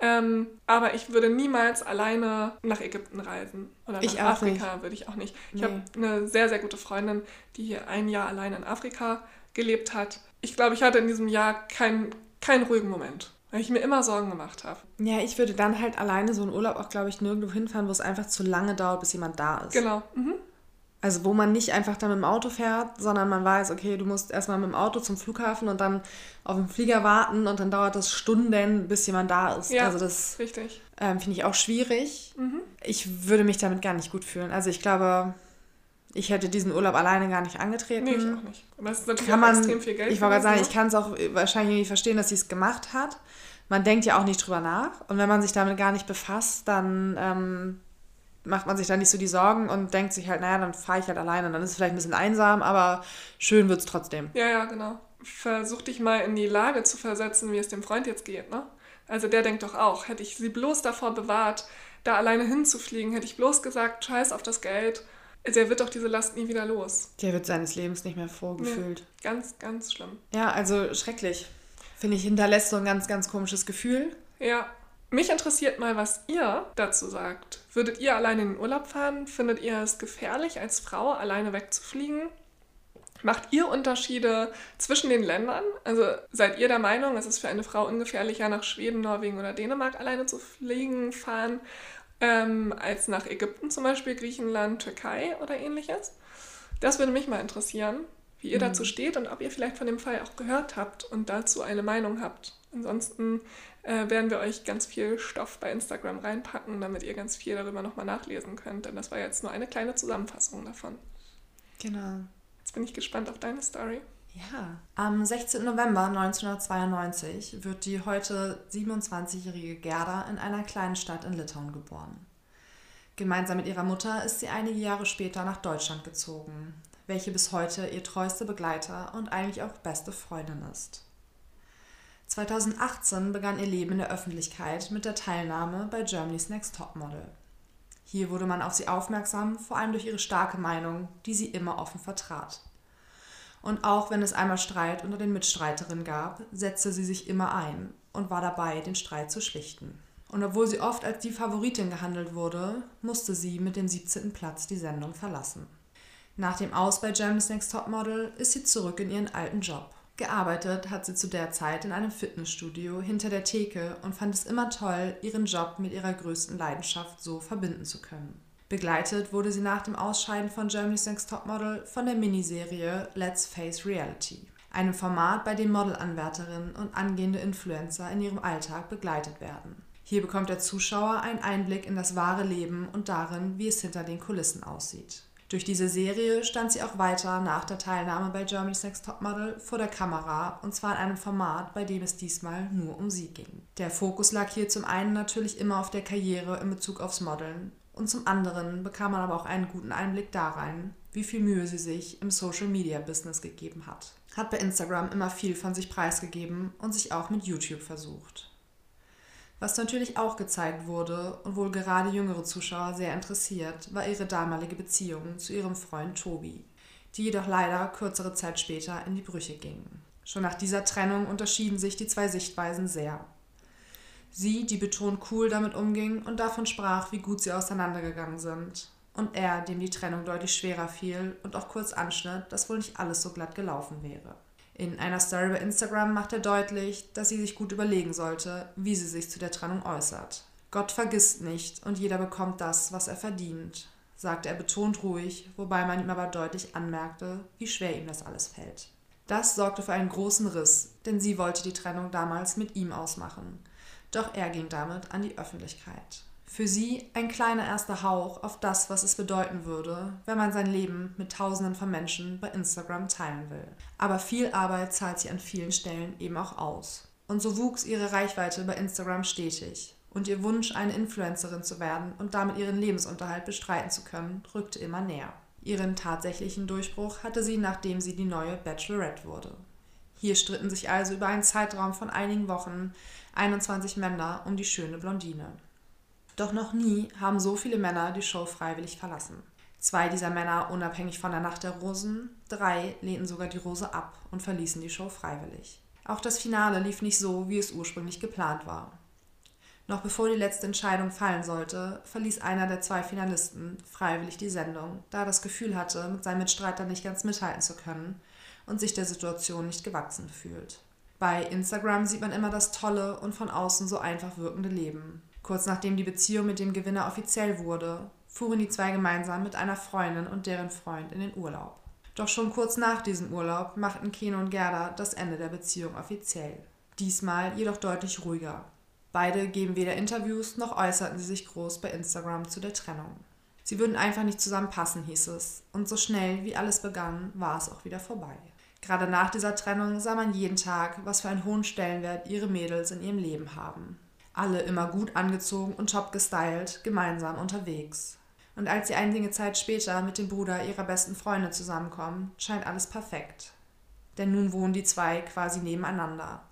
Ähm, aber ich würde niemals alleine nach Ägypten reisen. Oder nach ich Afrika würde ich auch nicht. Ich nee. habe eine sehr, sehr gute Freundin, die hier ein Jahr allein in Afrika gelebt hat ich glaube, ich hatte in diesem Jahr keinen keinen ruhigen Moment, weil ich mir immer Sorgen gemacht habe. Ja, ich würde dann halt alleine so einen Urlaub auch, glaube ich, nirgendwo hinfahren, wo es einfach zu lange dauert, bis jemand da ist. Genau. Mhm. Also wo man nicht einfach dann mit dem Auto fährt, sondern man weiß, okay, du musst erstmal mit dem Auto zum Flughafen und dann auf den Flieger warten und dann dauert das Stunden, bis jemand da ist. Ja, also das richtig. Ähm, finde ich auch schwierig. Mhm. Ich würde mich damit gar nicht gut fühlen. Also ich glaube, ich hätte diesen Urlaub alleine gar nicht angetreten. Nee, ich auch nicht. Aber es ist natürlich kann man, extrem viel Geld. Ich wollte gerade sagen, ne? ich kann es auch wahrscheinlich nicht verstehen, dass sie es gemacht hat. Man denkt ja auch nicht drüber nach. Und wenn man sich damit gar nicht befasst, dann ähm, macht man sich da nicht so die Sorgen und denkt sich halt, naja, dann fahre ich halt alleine. Dann ist es vielleicht ein bisschen einsam, aber schön wird es trotzdem. Ja, ja, genau. Versuch dich mal in die Lage zu versetzen, wie es dem Freund jetzt geht, ne? Also der denkt doch auch, hätte ich sie bloß davor bewahrt, da alleine hinzufliegen, hätte ich bloß gesagt, scheiß auf das Geld der wird doch diese Last nie wieder los. Der wird seines Lebens nicht mehr vorgefühlt. Nee, ganz, ganz schlimm. Ja, also schrecklich. Finde ich, hinterlässt so ein ganz, ganz komisches Gefühl. Ja. Mich interessiert mal, was ihr dazu sagt. Würdet ihr alleine in den Urlaub fahren? Findet ihr es gefährlich, als Frau alleine wegzufliegen? Macht ihr Unterschiede zwischen den Ländern? Also seid ihr der Meinung, es ist für eine Frau ungefährlicher, nach Schweden, Norwegen oder Dänemark alleine zu fliegen, fahren ähm, als nach Ägypten zum Beispiel, Griechenland, Türkei oder ähnliches. Das würde mich mal interessieren, wie ihr mhm. dazu steht und ob ihr vielleicht von dem Fall auch gehört habt und dazu eine Meinung habt. Ansonsten äh, werden wir euch ganz viel Stoff bei Instagram reinpacken, damit ihr ganz viel darüber nochmal nachlesen könnt, denn das war jetzt nur eine kleine Zusammenfassung davon. Genau. Jetzt bin ich gespannt auf deine Story. Ja, am 16. November 1992 wird die heute 27-jährige Gerda in einer kleinen Stadt in Litauen geboren. Gemeinsam mit ihrer Mutter ist sie einige Jahre später nach Deutschland gezogen, welche bis heute ihr treuster Begleiter und eigentlich auch beste Freundin ist. 2018 begann ihr Leben in der Öffentlichkeit mit der Teilnahme bei Germany's Next Topmodel. Hier wurde man auf sie aufmerksam, vor allem durch ihre starke Meinung, die sie immer offen vertrat. Und auch wenn es einmal Streit unter den Mitstreiterinnen gab, setzte sie sich immer ein und war dabei, den Streit zu schlichten. Und obwohl sie oft als die Favoritin gehandelt wurde, musste sie mit dem 17. Platz die Sendung verlassen. Nach dem Aus bei Germany's Next Topmodel ist sie zurück in ihren alten Job. Gearbeitet hat sie zu der Zeit in einem Fitnessstudio hinter der Theke und fand es immer toll, ihren Job mit ihrer größten Leidenschaft so verbinden zu können. Begleitet wurde sie nach dem Ausscheiden von Germany's Next Topmodel von der Miniserie Let's Face Reality, einem Format, bei dem Modelanwärterinnen und angehende Influencer in ihrem Alltag begleitet werden. Hier bekommt der Zuschauer einen Einblick in das wahre Leben und darin, wie es hinter den Kulissen aussieht. Durch diese Serie stand sie auch weiter nach der Teilnahme bei Germany's Next Topmodel vor der Kamera und zwar in einem Format, bei dem es diesmal nur um sie ging. Der Fokus lag hier zum einen natürlich immer auf der Karriere in Bezug aufs Modeln und zum anderen bekam man aber auch einen guten Einblick da rein, wie viel Mühe sie sich im Social Media Business gegeben hat. Hat bei Instagram immer viel von sich preisgegeben und sich auch mit YouTube versucht. Was natürlich auch gezeigt wurde und wohl gerade jüngere Zuschauer sehr interessiert, war ihre damalige Beziehung zu ihrem Freund Tobi, die jedoch leider kürzere Zeit später in die Brüche ging. Schon nach dieser Trennung unterschieden sich die zwei Sichtweisen sehr. Sie, die betont cool damit umging und davon sprach, wie gut sie auseinandergegangen sind. Und er, dem die Trennung deutlich schwerer fiel und auch kurz anschnitt, dass wohl nicht alles so glatt gelaufen wäre. In einer Story bei Instagram macht er deutlich, dass sie sich gut überlegen sollte, wie sie sich zu der Trennung äußert. Gott vergisst nicht und jeder bekommt das, was er verdient, sagte er betont ruhig, wobei man ihm aber deutlich anmerkte, wie schwer ihm das alles fällt. Das sorgte für einen großen Riss, denn sie wollte die Trennung damals mit ihm ausmachen. Doch er ging damit an die Öffentlichkeit. Für sie ein kleiner erster Hauch auf das, was es bedeuten würde, wenn man sein Leben mit Tausenden von Menschen bei Instagram teilen will. Aber viel Arbeit zahlt sie an vielen Stellen eben auch aus. Und so wuchs ihre Reichweite bei Instagram stetig. Und ihr Wunsch, eine Influencerin zu werden und damit ihren Lebensunterhalt bestreiten zu können, rückte immer näher. Ihren tatsächlichen Durchbruch hatte sie, nachdem sie die neue Bachelorette wurde. Hier stritten sich also über einen Zeitraum von einigen Wochen 21 Männer um die schöne Blondine. Doch noch nie haben so viele Männer die Show freiwillig verlassen. Zwei dieser Männer unabhängig von der Nacht der Rosen, drei lehnten sogar die Rose ab und verließen die Show freiwillig. Auch das Finale lief nicht so, wie es ursprünglich geplant war. Noch bevor die letzte Entscheidung fallen sollte, verließ einer der zwei Finalisten freiwillig die Sendung, da er das Gefühl hatte, mit seinen Mitstreitern nicht ganz mithalten zu können und sich der Situation nicht gewachsen fühlt. Bei Instagram sieht man immer das tolle und von außen so einfach wirkende Leben. Kurz nachdem die Beziehung mit dem Gewinner offiziell wurde, fuhren die zwei gemeinsam mit einer Freundin und deren Freund in den Urlaub. Doch schon kurz nach diesem Urlaub machten Keno und Gerda das Ende der Beziehung offiziell. Diesmal jedoch deutlich ruhiger. Beide geben weder Interviews noch äußerten sie sich groß bei Instagram zu der Trennung. Sie würden einfach nicht zusammenpassen, hieß es, und so schnell wie alles begann, war es auch wieder vorbei. Gerade nach dieser Trennung sah man jeden Tag, was für einen hohen Stellenwert ihre Mädels in ihrem Leben haben alle immer gut angezogen und top gestylt, gemeinsam unterwegs. Und als sie einige Zeit später mit dem Bruder ihrer besten Freunde zusammenkommen, scheint alles perfekt. Denn nun wohnen die zwei quasi nebeneinander.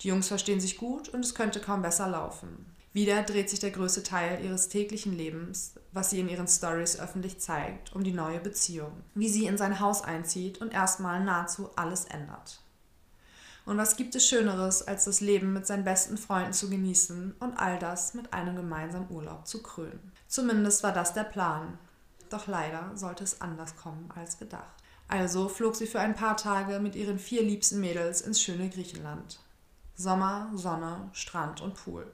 Die Jungs verstehen sich gut und es könnte kaum besser laufen. Wieder dreht sich der größte Teil ihres täglichen Lebens, was sie in ihren Stories öffentlich zeigt, um die neue Beziehung. Wie sie in sein Haus einzieht und erstmal nahezu alles ändert. Und was gibt es Schöneres, als das Leben mit seinen besten Freunden zu genießen und all das mit einem gemeinsamen Urlaub zu krönen? Zumindest war das der Plan. Doch leider sollte es anders kommen als gedacht. Also flog sie für ein paar Tage mit ihren vier liebsten Mädels ins schöne Griechenland. Sommer, Sonne, Strand und Pool.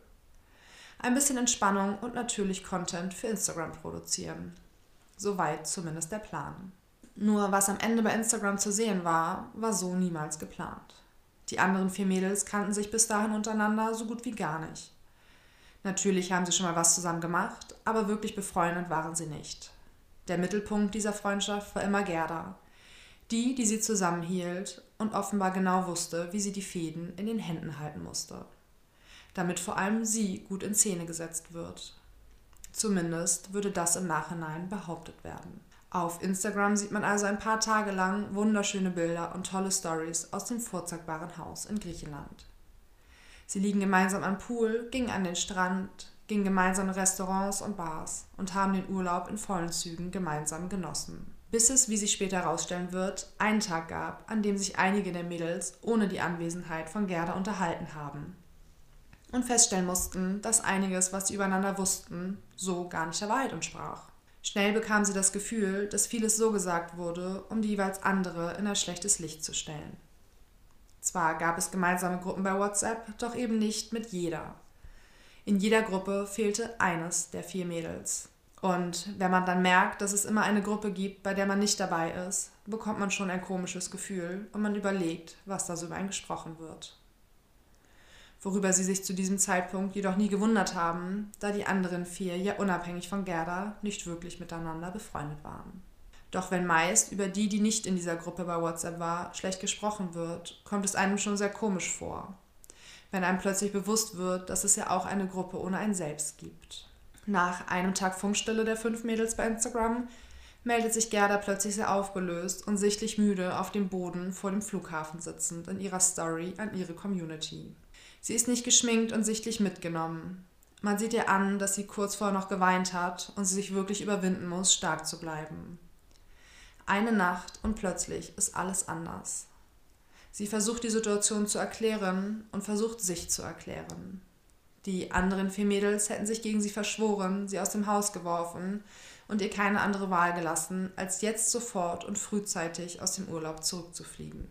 Ein bisschen Entspannung und natürlich Content für Instagram produzieren. Soweit zumindest der Plan. Nur was am Ende bei Instagram zu sehen war, war so niemals geplant. Die anderen vier Mädels kannten sich bis dahin untereinander so gut wie gar nicht. Natürlich haben sie schon mal was zusammen gemacht, aber wirklich befreundet waren sie nicht. Der Mittelpunkt dieser Freundschaft war immer Gerda, die, die sie zusammenhielt und offenbar genau wusste, wie sie die Fäden in den Händen halten musste, damit vor allem sie gut in Szene gesetzt wird. Zumindest würde das im Nachhinein behauptet werden. Auf Instagram sieht man also ein paar Tage lang wunderschöne Bilder und tolle Stories aus dem vorzeigbaren Haus in Griechenland. Sie liegen gemeinsam am Pool, gingen an den Strand, gingen gemeinsam in Restaurants und Bars und haben den Urlaub in vollen Zügen gemeinsam genossen. Bis es, wie sich später herausstellen wird, einen Tag gab, an dem sich einige der Mädels ohne die Anwesenheit von Gerda unterhalten haben und feststellen mussten, dass einiges, was sie übereinander wussten, so gar nicht der Wahrheit entsprach. Schnell bekam sie das Gefühl, dass vieles so gesagt wurde, um die jeweils andere in ein schlechtes Licht zu stellen. Zwar gab es gemeinsame Gruppen bei WhatsApp, doch eben nicht mit jeder. In jeder Gruppe fehlte eines der vier Mädels. Und wenn man dann merkt, dass es immer eine Gruppe gibt, bei der man nicht dabei ist, bekommt man schon ein komisches Gefühl und man überlegt, was da so über einen gesprochen wird worüber sie sich zu diesem Zeitpunkt jedoch nie gewundert haben, da die anderen vier ja unabhängig von Gerda nicht wirklich miteinander befreundet waren. Doch wenn meist über die, die nicht in dieser Gruppe bei WhatsApp war, schlecht gesprochen wird, kommt es einem schon sehr komisch vor. Wenn einem plötzlich bewusst wird, dass es ja auch eine Gruppe ohne ein Selbst gibt. Nach einem Tag Funkstille der fünf Mädels bei Instagram meldet sich Gerda plötzlich sehr aufgelöst und sichtlich müde auf dem Boden vor dem Flughafen sitzend in ihrer Story an ihre Community. Sie ist nicht geschminkt und sichtlich mitgenommen. Man sieht ihr an, dass sie kurz vorher noch geweint hat und sie sich wirklich überwinden muss, stark zu bleiben. Eine Nacht und plötzlich ist alles anders. Sie versucht die Situation zu erklären und versucht sich zu erklären. Die anderen vier Mädels hätten sich gegen sie verschworen, sie aus dem Haus geworfen und ihr keine andere Wahl gelassen, als jetzt sofort und frühzeitig aus dem Urlaub zurückzufliegen.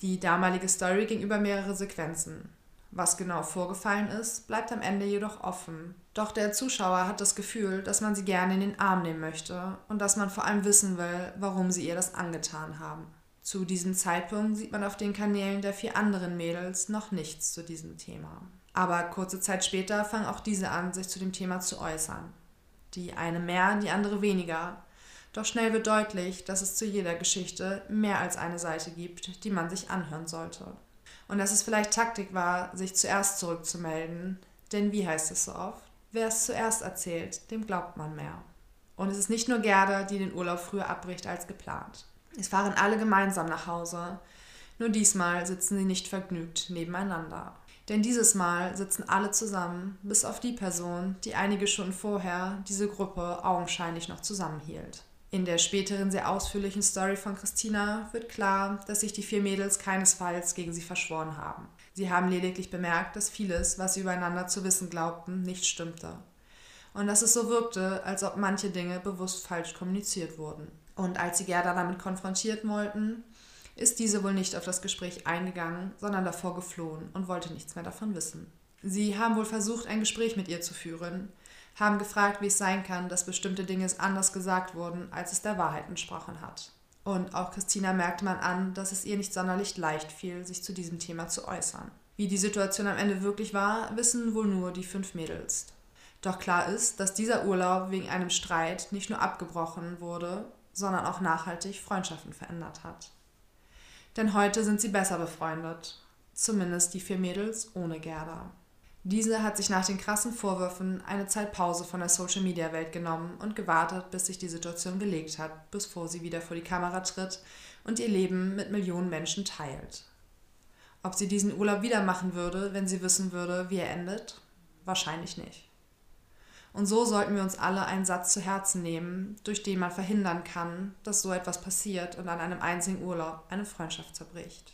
Die damalige Story ging über mehrere Sequenzen. Was genau vorgefallen ist, bleibt am Ende jedoch offen. Doch der Zuschauer hat das Gefühl, dass man sie gerne in den Arm nehmen möchte und dass man vor allem wissen will, warum sie ihr das angetan haben. Zu diesem Zeitpunkt sieht man auf den Kanälen der vier anderen Mädels noch nichts zu diesem Thema. Aber kurze Zeit später fangen auch diese an, sich zu dem Thema zu äußern. Die eine mehr, die andere weniger. Doch schnell wird deutlich, dass es zu jeder Geschichte mehr als eine Seite gibt, die man sich anhören sollte. Und dass es vielleicht Taktik war, sich zuerst zurückzumelden, denn wie heißt es so oft? Wer es zuerst erzählt, dem glaubt man mehr. Und es ist nicht nur Gerda, die den Urlaub früher abbricht als geplant. Es fahren alle gemeinsam nach Hause. Nur diesmal sitzen sie nicht vergnügt nebeneinander. Denn dieses Mal sitzen alle zusammen, bis auf die Person, die einige Stunden vorher diese Gruppe augenscheinlich noch zusammenhielt. In der späteren sehr ausführlichen Story von Christina wird klar, dass sich die vier Mädels keinesfalls gegen sie verschworen haben. Sie haben lediglich bemerkt, dass vieles, was sie übereinander zu wissen glaubten, nicht stimmte. Und dass es so wirkte, als ob manche Dinge bewusst falsch kommuniziert wurden. Und als sie Gerda damit konfrontiert wollten, ist diese wohl nicht auf das Gespräch eingegangen, sondern davor geflohen und wollte nichts mehr davon wissen. Sie haben wohl versucht, ein Gespräch mit ihr zu führen, haben gefragt, wie es sein kann, dass bestimmte Dinge anders gesagt wurden, als es der Wahrheit entsprochen hat. Und auch Christina merkte man an, dass es ihr nicht sonderlich leicht fiel, sich zu diesem Thema zu äußern. Wie die Situation am Ende wirklich war, wissen wohl nur die fünf Mädels. Doch klar ist, dass dieser Urlaub wegen einem Streit nicht nur abgebrochen wurde, sondern auch nachhaltig Freundschaften verändert hat. Denn heute sind sie besser befreundet. Zumindest die vier Mädels ohne Gerda. Diese hat sich nach den krassen Vorwürfen eine Zeit Pause von der Social-Media-Welt genommen und gewartet, bis sich die Situation gelegt hat, bevor sie wieder vor die Kamera tritt und ihr Leben mit Millionen Menschen teilt. Ob sie diesen Urlaub wieder machen würde, wenn sie wissen würde, wie er endet? Wahrscheinlich nicht. Und so sollten wir uns alle einen Satz zu Herzen nehmen, durch den man verhindern kann, dass so etwas passiert und an einem einzigen Urlaub eine Freundschaft zerbricht.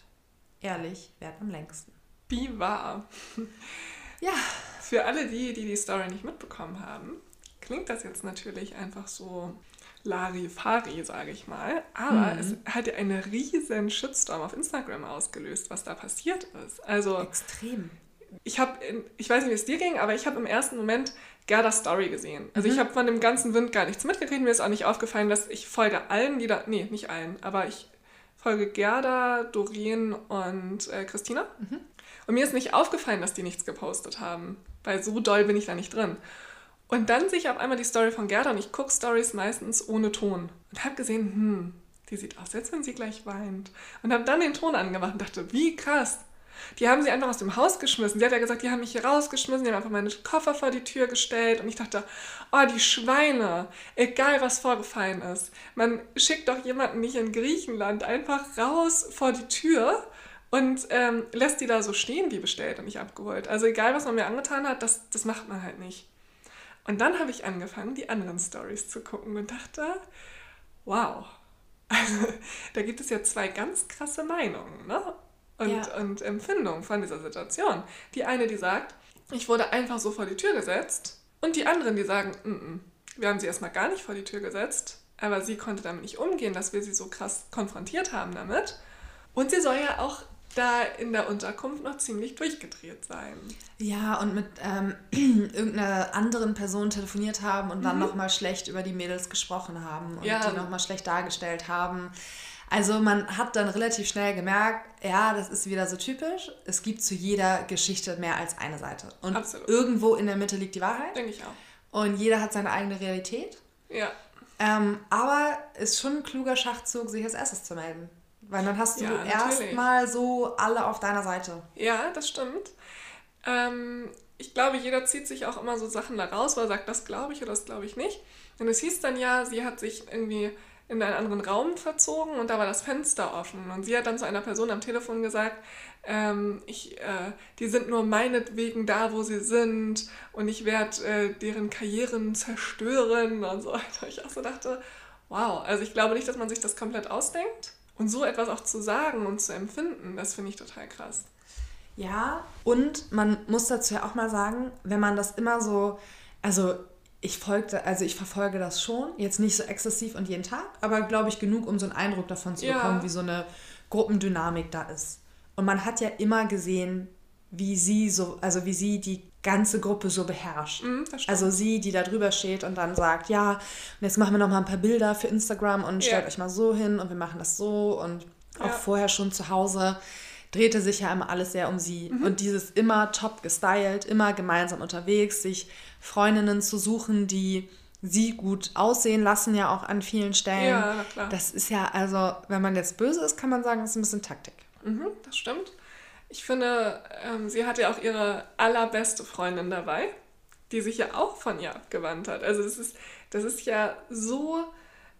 Ehrlich währt am längsten. Wahr. Ja. Für alle die, die die Story nicht mitbekommen haben, klingt das jetzt natürlich einfach so Larifari, sage ich mal. Aber mhm. es hat ja einen riesen Shitstorm auf Instagram ausgelöst, was da passiert ist. Also extrem. Ich habe, ich weiß nicht, wie es dir ging, aber ich habe im ersten Moment Gerdas Story gesehen. Also mhm. ich habe von dem ganzen Wind gar nichts mitgekriegt. Mir ist auch nicht aufgefallen, dass ich folge allen, die da, nee, nicht allen, aber ich folge Gerda, Doreen und äh, Christina. Mhm. Und mir ist nicht aufgefallen, dass die nichts gepostet haben, weil so doll bin ich da nicht drin. Und dann sehe ich auf einmal die Story von Gerda und ich gucke Stories meistens ohne Ton und habe gesehen, hm, die sieht aus, als wenn sie gleich weint. Und habe dann den Ton angemacht und dachte, wie krass. Die haben sie einfach aus dem Haus geschmissen. Sie hat ja gesagt, die haben mich hier rausgeschmissen, die haben einfach meine Koffer vor die Tür gestellt. Und ich dachte, oh, die Schweine, egal was vorgefallen ist. Man schickt doch jemanden nicht in Griechenland einfach raus vor die Tür und ähm, lässt die da so stehen wie bestellt und nicht abgeholt. Also egal, was man mir angetan hat, das, das macht man halt nicht. Und dann habe ich angefangen, die anderen Stories zu gucken und dachte, wow, also da gibt es ja zwei ganz krasse Meinungen ne? und, ja. und Empfindungen von dieser Situation. Die eine, die sagt, ich wurde einfach so vor die Tür gesetzt und die anderen, die sagen, N -n, wir haben sie erstmal gar nicht vor die Tür gesetzt, aber sie konnte damit nicht umgehen, dass wir sie so krass konfrontiert haben damit. Und sie soll ja auch da in der Unterkunft noch ziemlich durchgedreht sein. Ja, und mit ähm, irgendeiner anderen Person telefoniert haben und dann mhm. nochmal schlecht über die Mädels gesprochen haben und ja. die nochmal schlecht dargestellt haben. Also man hat dann relativ schnell gemerkt, ja, das ist wieder so typisch. Es gibt zu jeder Geschichte mehr als eine Seite. Und Absolut. irgendwo in der Mitte liegt die Wahrheit. Denke ich auch. Und jeder hat seine eigene Realität. Ja. Ähm, aber ist schon ein kluger Schachzug, sich als erstes zu melden. Weil dann hast du ja, erstmal so alle auf deiner Seite. Ja, das stimmt. Ähm, ich glaube, jeder zieht sich auch immer so Sachen da raus, weil er sagt, das glaube ich oder das glaube ich nicht. Und es hieß dann ja, sie hat sich irgendwie in einen anderen Raum verzogen und da war das Fenster offen. Und sie hat dann zu einer Person am Telefon gesagt, ähm, ich, äh, die sind nur meinetwegen da, wo sie sind und ich werde äh, deren Karrieren zerstören und so. Und ich auch so dachte, wow, also ich glaube nicht, dass man sich das komplett ausdenkt. Und so etwas auch zu sagen und zu empfinden, das finde ich total krass. Ja, und man muss dazu ja auch mal sagen, wenn man das immer so, also ich folgte, also ich verfolge das schon, jetzt nicht so exzessiv und jeden Tag, aber glaube ich genug, um so einen Eindruck davon zu ja. bekommen, wie so eine Gruppendynamik da ist. Und man hat ja immer gesehen, wie sie so, also wie sie die ganze Gruppe so beherrscht. Mm, also sie, die da drüber steht und dann sagt, ja, und jetzt machen wir noch mal ein paar Bilder für Instagram und stellt ja. euch mal so hin und wir machen das so und auch ja. vorher schon zu Hause drehte sich ja immer alles sehr um sie. Mhm. Und dieses immer top gestylt, immer gemeinsam unterwegs, sich Freundinnen zu suchen, die sie gut aussehen lassen, ja auch an vielen Stellen. Ja, klar. Das ist ja, also, wenn man jetzt böse ist, kann man sagen, das ist ein bisschen Taktik. Mhm, das stimmt. Ich finde, ähm, sie hat ja auch ihre allerbeste Freundin dabei, die sich ja auch von ihr abgewandt hat. Also das ist, das ist ja so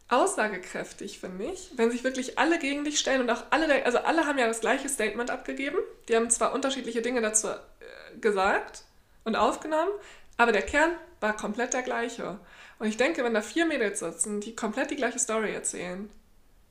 aussagekräftig, finde ich, wenn sich wirklich alle gegen dich stellen und auch alle, also alle haben ja das gleiche Statement abgegeben. Die haben zwar unterschiedliche Dinge dazu äh, gesagt und aufgenommen, aber der Kern war komplett der gleiche. Und ich denke, wenn da vier Mädels sitzen, die komplett die gleiche Story erzählen,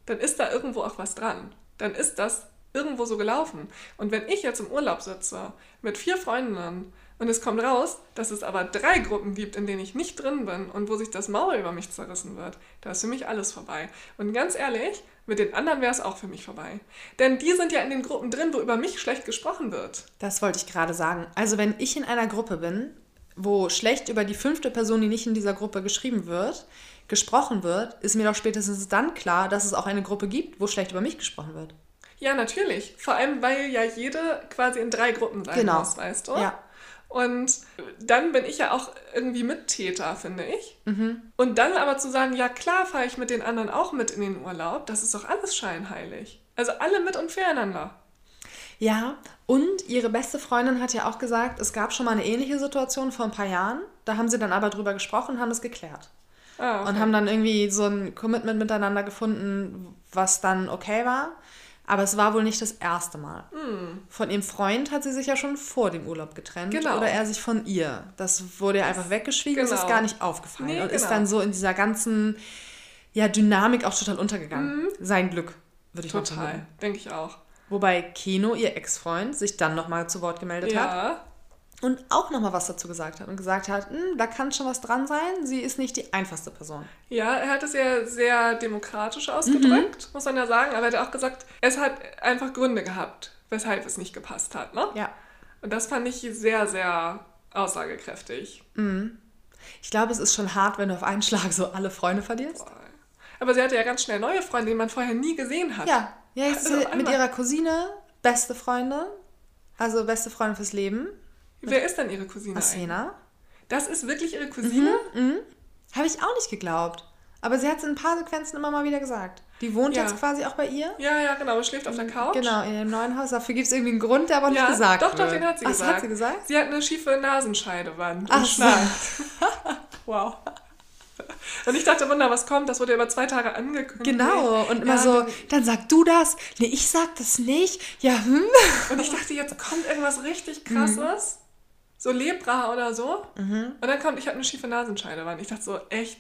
dann ist da irgendwo auch was dran. Dann ist das irgendwo so gelaufen. Und wenn ich jetzt im Urlaub sitze mit vier Freundinnen und es kommt raus, dass es aber drei Gruppen gibt, in denen ich nicht drin bin und wo sich das Maul über mich zerrissen wird. Da ist für mich alles vorbei. Und ganz ehrlich, mit den anderen wäre es auch für mich vorbei. Denn die sind ja in den Gruppen drin, wo über mich schlecht gesprochen wird. Das wollte ich gerade sagen. Also wenn ich in einer Gruppe bin, wo schlecht über die fünfte Person, die nicht in dieser Gruppe geschrieben wird, gesprochen wird, ist mir doch spätestens dann klar, dass es auch eine Gruppe gibt, wo schlecht über mich gesprochen wird. Ja, natürlich. Vor allem, weil ja jede quasi in drei Gruppen sein genau. muss, weißt du? Ja. Und dann bin ich ja auch irgendwie Mittäter, finde ich. Mhm. Und dann aber zu sagen, ja klar fahre ich mit den anderen auch mit in den Urlaub, das ist doch alles scheinheilig. Also alle mit und füreinander. Ja, und ihre beste Freundin hat ja auch gesagt, es gab schon mal eine ähnliche Situation vor ein paar Jahren. Da haben sie dann aber drüber gesprochen und haben es geklärt. Ah, okay. Und haben dann irgendwie so ein Commitment miteinander gefunden, was dann okay war. Aber es war wohl nicht das erste Mal. Mm. Von ihrem Freund hat sie sich ja schon vor dem Urlaub getrennt. Genau. Oder er sich von ihr. Das wurde ja einfach weggeschwiegen genau. ist genau. gar nicht aufgefallen. Nee, und genau. ist dann so in dieser ganzen ja, Dynamik auch total untergegangen. Mm. Sein Glück, würde ich total, mal Total, denke ich auch. Wobei Keno, ihr Ex-Freund, sich dann nochmal zu Wort gemeldet ja. hat und auch nochmal was dazu gesagt hat und gesagt hat, hm, da kann schon was dran sein, sie ist nicht die einfachste Person. Ja, er hat es ja sehr demokratisch ausgedrückt, mhm. muss man ja sagen, aber er hat auch gesagt, es hat einfach Gründe gehabt, weshalb es nicht gepasst hat. Ne? Ja. Und das fand ich sehr, sehr aussagekräftig. Mhm. Ich glaube, es ist schon hart, wenn du auf einen Schlag so alle Freunde verlierst. Boah. Aber sie hatte ja ganz schnell neue Freunde, die man vorher nie gesehen hat. Ja, ja jetzt also mit ihrer Cousine, beste Freunde, also beste Freundin fürs Leben. Wer ist denn ihre Cousine? Asena. Das ist wirklich ihre Cousine? Mhm, mhm. Habe ich auch nicht geglaubt. Aber sie hat es in ein paar Sequenzen immer mal wieder gesagt. Die wohnt ja. jetzt quasi auch bei ihr. Ja, ja, genau. Schläft auf der Couch. Genau, in dem neuen Haus. Dafür gibt es irgendwie einen Grund, der aber ja, nicht gesagt doch, wird. Doch, den hat sie Ach, gesagt. hat sie gesagt? Sie hat eine schiefe Nasenscheidewand Ach, und schnarcht. wow. Und ich dachte, Wunder, was kommt? Das wurde ja über zwei Tage angekündigt. Genau. Und immer ja, so, dann, dann sag du das. Nee, ich sag das nicht. Ja, hm. Und ich dachte, jetzt kommt irgendwas richtig krasses. Mhm so Lepra oder so. Mhm. Und dann kommt, ich habe eine schiefe Nasenscheidewand. Ich dachte so, echt,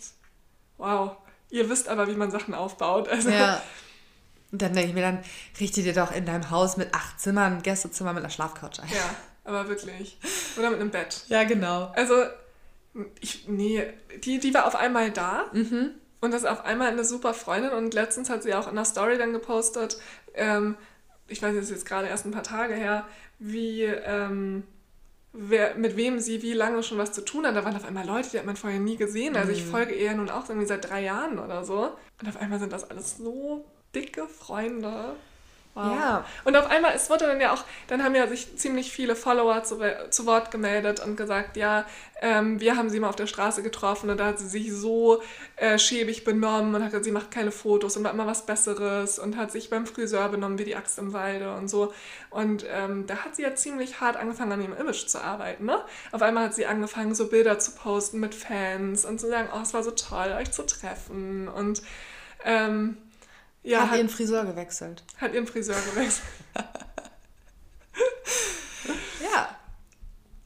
wow, ihr wisst aber, wie man Sachen aufbaut. Also, ja. Und dann denke ich mir, dann richte dir doch in deinem Haus mit acht Zimmern ein Gästezimmer mit einer Schlafcouch ein. Ja, aber wirklich. Oder mit einem Bett. Ja, genau. Also, ich, nee, die, die war auf einmal da. Mhm. Und das ist auf einmal eine super Freundin. Und letztens hat sie auch in der Story dann gepostet, ähm, ich weiß jetzt, jetzt gerade erst ein paar Tage her, wie ähm, wer, mit wem sie wie lange schon was zu tun hat. Da waren auf einmal Leute, die hat man vorher nie gesehen. Also ich mhm. folge ihr nun auch irgendwie seit drei Jahren oder so. Und auf einmal sind das alles so dicke Freunde. Wow. Ja. Und auf einmal, es wurde dann ja auch, dann haben ja sich ziemlich viele Follower zu, zu Wort gemeldet und gesagt, ja, ähm, wir haben sie mal auf der Straße getroffen und da hat sie sich so äh, schäbig benommen und hat gesagt, sie macht keine Fotos und war immer was Besseres und hat sich beim Friseur benommen wie die Axt im Walde und so. Und ähm, da hat sie ja ziemlich hart angefangen, an ihrem Image zu arbeiten. Ne? Auf einmal hat sie angefangen, so Bilder zu posten mit Fans und zu sagen, oh, es war so toll, euch zu treffen und ähm, ja, hat, hat ihren Friseur gewechselt. Hat ihren Friseur gewechselt. ja.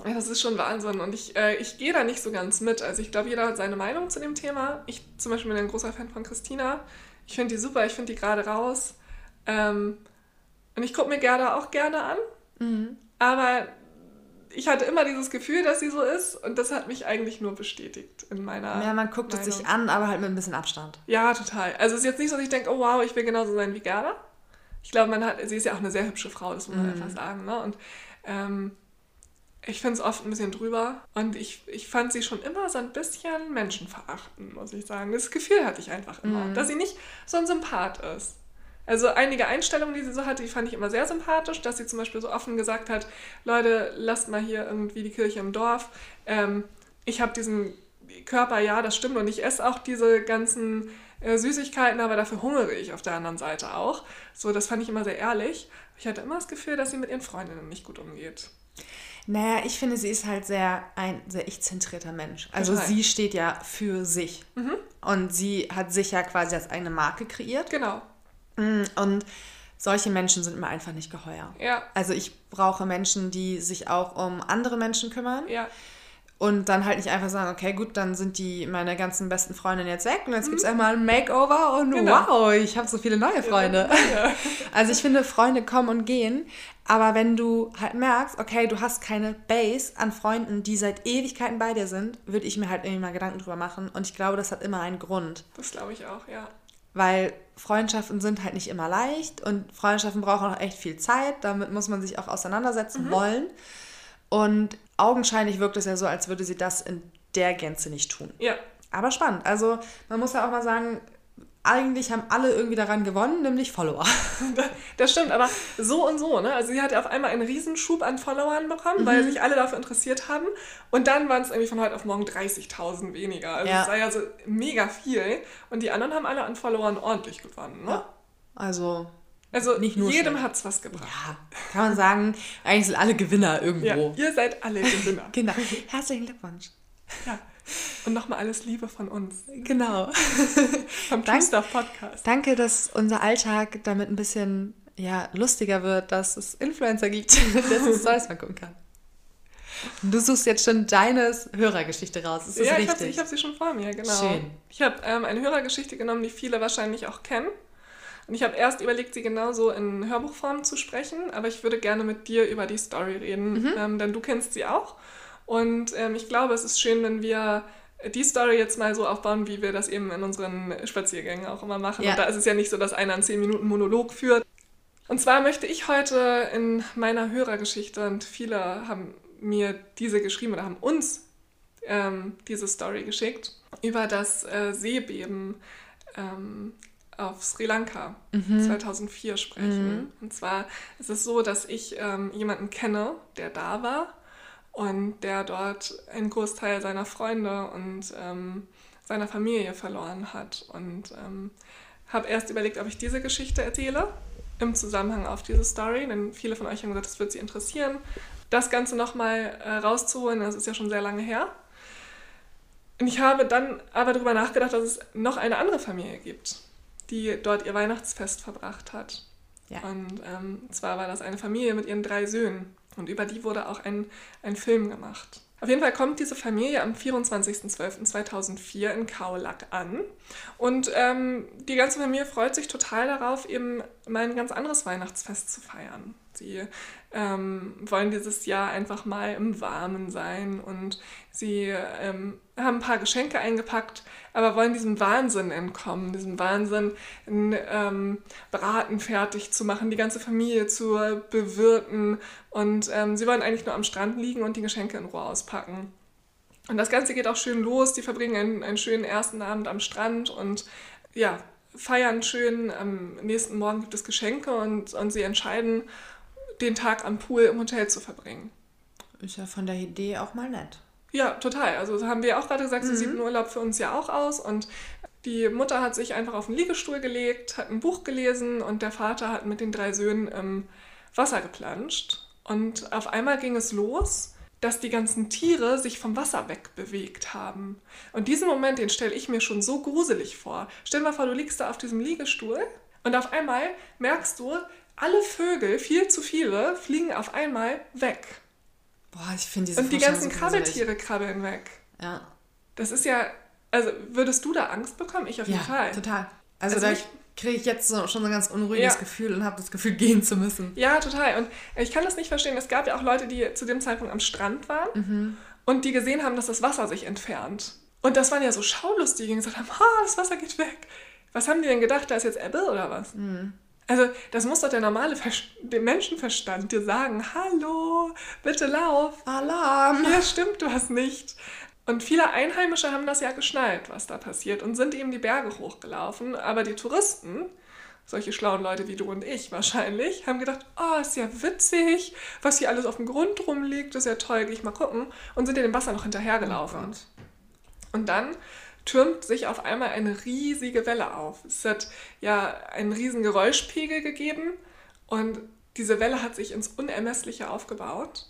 Ja, das ist schon Wahnsinn. Und ich, äh, ich gehe da nicht so ganz mit. Also ich glaube, jeder hat seine Meinung zu dem Thema. Ich zum Beispiel bin ein großer Fan von Christina. Ich finde die super, ich finde die gerade raus. Ähm, und ich gucke mir Gerda auch gerne an. Mhm. Aber ich hatte immer dieses Gefühl, dass sie so ist und das hat mich eigentlich nur bestätigt in meiner. Ja, man guckt Meinung. es sich an, aber halt mit ein bisschen Abstand. Ja, total. Also es ist jetzt nicht so, dass ich denke, oh wow, ich will genauso sein wie Gerda. Ich glaube, man hat, sie ist ja auch eine sehr hübsche Frau, das muss man mhm. einfach sagen. Ne? Und ähm, ich finde es oft ein bisschen drüber. Und ich, ich fand sie schon immer so ein bisschen menschenverachtend, muss ich sagen. Das Gefühl hatte ich einfach immer, mhm. dass sie nicht so ein Sympath ist. Also einige Einstellungen, die sie so hatte, die fand ich immer sehr sympathisch, dass sie zum Beispiel so offen gesagt hat, Leute, lasst mal hier irgendwie die Kirche im Dorf. Ähm, ich habe diesen Körper, ja, das stimmt, und ich esse auch diese ganzen äh, Süßigkeiten, aber dafür hungere ich auf der anderen Seite auch. So, das fand ich immer sehr ehrlich. Ich hatte immer das Gefühl, dass sie mit ihren Freundinnen nicht gut umgeht. Naja, ich finde, sie ist halt sehr ein sehr ich-zentrierter Mensch. Also Total. sie steht ja für sich. Mhm. Und sie hat sich ja quasi als eigene Marke kreiert. Genau. Mm, und solche Menschen sind mir einfach nicht geheuer. Ja. Also ich brauche Menschen, die sich auch um andere Menschen kümmern. Ja. Und dann halt nicht einfach sagen, okay, gut, dann sind die meine ganzen besten Freundinnen jetzt weg und jetzt mhm. gibt es einmal ein Makeover und genau. wow, ich habe so viele neue Freunde. Ja. Also ich finde, Freunde kommen und gehen, aber wenn du halt merkst, okay, du hast keine Base an Freunden, die seit Ewigkeiten bei dir sind, würde ich mir halt irgendwie mal Gedanken drüber machen und ich glaube, das hat immer einen Grund. Das glaube ich auch, ja. Weil Freundschaften sind halt nicht immer leicht und Freundschaften brauchen auch echt viel Zeit, damit muss man sich auch auseinandersetzen mhm. wollen. Und augenscheinlich wirkt es ja so, als würde sie das in der Gänze nicht tun. Ja. Aber spannend. Also man muss ja auch mal sagen, eigentlich haben alle irgendwie daran gewonnen, nämlich Follower. Das stimmt, aber so und so. Ne? Also sie hat auf einmal einen Riesenschub an Followern bekommen, mhm. weil sich alle dafür interessiert haben. Und dann waren es irgendwie von heute auf morgen 30.000 weniger. Also ja. es war ja so mega viel. Und die anderen haben alle an Followern ordentlich gewonnen. Ne? Ja. Also also nicht nur jedem hat es was gebracht. Ja, kann man sagen, eigentlich sind alle Gewinner irgendwo. Ja, ihr seid alle Gewinner. genau. Herzlichen Glückwunsch. Ja. Und nochmal alles Liebe von uns. Genau. Vom True Stuff Podcast. Danke, dass unser Alltag damit ein bisschen ja, lustiger wird, dass es Influencer gibt, der es Stories mal gucken kann. Du suchst jetzt schon deine Hörergeschichte raus. Ist das ja, richtig? ich habe sie, hab sie schon vor mir, genau. Schön. Ich habe ähm, eine Hörergeschichte genommen, die viele wahrscheinlich auch kennen. Und ich habe erst überlegt, sie genauso in Hörbuchform zu sprechen, aber ich würde gerne mit dir über die Story reden, mhm. ähm, denn du kennst sie auch. Und ähm, ich glaube, es ist schön, wenn wir die Story jetzt mal so aufbauen, wie wir das eben in unseren Spaziergängen auch immer machen. Ja. Und da ist es ja nicht so, dass einer einen 10 Minuten Monolog führt. Und zwar möchte ich heute in meiner Hörergeschichte, und viele haben mir diese geschrieben oder haben uns ähm, diese Story geschickt, über das äh, Seebeben ähm, auf Sri Lanka mhm. 2004 sprechen. Mhm. Und zwar ist es so, dass ich ähm, jemanden kenne, der da war und der dort einen Großteil seiner Freunde und ähm, seiner Familie verloren hat. Und ähm, habe erst überlegt, ob ich diese Geschichte erzähle im Zusammenhang auf diese Story, denn viele von euch haben gesagt, das wird sie interessieren. Das Ganze nochmal äh, rauszuholen, das ist ja schon sehr lange her. Und ich habe dann aber darüber nachgedacht, dass es noch eine andere Familie gibt die dort ihr Weihnachtsfest verbracht hat. Ja. Und ähm, zwar war das eine Familie mit ihren drei Söhnen. Und über die wurde auch ein, ein Film gemacht. Auf jeden Fall kommt diese Familie am 24.12.2004 in Kaolack an. Und ähm, die ganze Familie freut sich total darauf, eben mal ein ganz anderes Weihnachtsfest zu feiern. Sie ähm, wollen dieses Jahr einfach mal im Warmen sein und sie ähm, haben ein paar Geschenke eingepackt, aber wollen diesem Wahnsinn entkommen, diesem Wahnsinn, einen ähm, Braten fertig zu machen, die ganze Familie zu bewirten und ähm, sie wollen eigentlich nur am Strand liegen und die Geschenke in Ruhe auspacken. Und das Ganze geht auch schön los, die verbringen einen, einen schönen ersten Abend am Strand und ja, feiern schön. Am nächsten Morgen gibt es Geschenke und, und sie entscheiden, den Tag am Pool im Hotel zu verbringen. Ist ja von der Idee auch mal nett. Ja, total. Also haben wir auch gerade gesagt, so mhm. sieht ein Urlaub für uns ja auch aus. Und die Mutter hat sich einfach auf den Liegestuhl gelegt, hat ein Buch gelesen und der Vater hat mit den drei Söhnen im Wasser geplanscht. Und auf einmal ging es los, dass die ganzen Tiere sich vom Wasser wegbewegt haben. Und diesen Moment, den stelle ich mir schon so gruselig vor. Stell dir mal vor, du liegst da auf diesem Liegestuhl und auf einmal merkst du, alle Vögel, viel zu viele, fliegen auf einmal weg. Boah, ich finde diese Und die ganzen Krabbeltiere krabbeln weg. Ja. Das ist ja, also würdest du da Angst bekommen? Ich auf jeden ja, Fall. total. Also, also da kriege ich jetzt so, schon so ein ganz unruhiges ja. Gefühl und habe das Gefühl, gehen zu müssen. Ja, total. Und ich kann das nicht verstehen. Es gab ja auch Leute, die zu dem Zeitpunkt am Strand waren mhm. und die gesehen haben, dass das Wasser sich entfernt. Und das waren ja so Schaulustige, die gesagt haben, ha, das Wasser geht weg. Was haben die denn gedacht? Da ist jetzt Ebbe oder was? Mhm. Also das muss doch der normale Ver der Menschenverstand dir sagen, hallo, bitte lauf. Alarm. Ja, stimmt was nicht. Und viele Einheimische haben das ja geschnallt, was da passiert und sind eben die Berge hochgelaufen. Aber die Touristen, solche schlauen Leute wie du und ich wahrscheinlich, haben gedacht, oh, ist ja witzig, was hier alles auf dem Grund rumliegt, ist ja toll, geh ich mal gucken. Und sind ja dem Wasser noch hinterhergelaufen. Oh und dann türmt sich auf einmal eine riesige Welle auf. Es hat ja einen riesen Geräuschpegel gegeben und diese Welle hat sich ins Unermessliche aufgebaut.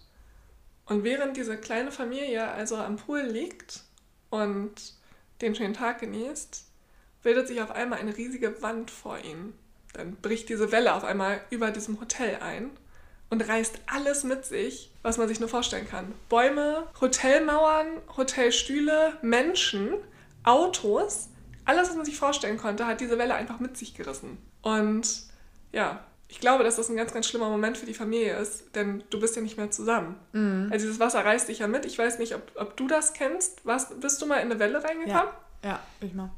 Und während diese kleine Familie also am Pool liegt und den schönen Tag genießt, bildet sich auf einmal eine riesige Wand vor ihnen. Dann bricht diese Welle auf einmal über diesem Hotel ein und reißt alles mit sich, was man sich nur vorstellen kann. Bäume, Hotelmauern, Hotelstühle, Menschen, Autos, alles, was man sich vorstellen konnte, hat diese Welle einfach mit sich gerissen. Und ja, ich glaube, dass das ein ganz, ganz schlimmer Moment für die Familie ist, denn du bist ja nicht mehr zusammen. Mhm. Also dieses Wasser reißt dich ja mit. Ich weiß nicht, ob, ob du das kennst. Was, bist du mal in eine Welle reingekommen? Ja, ja ich mal.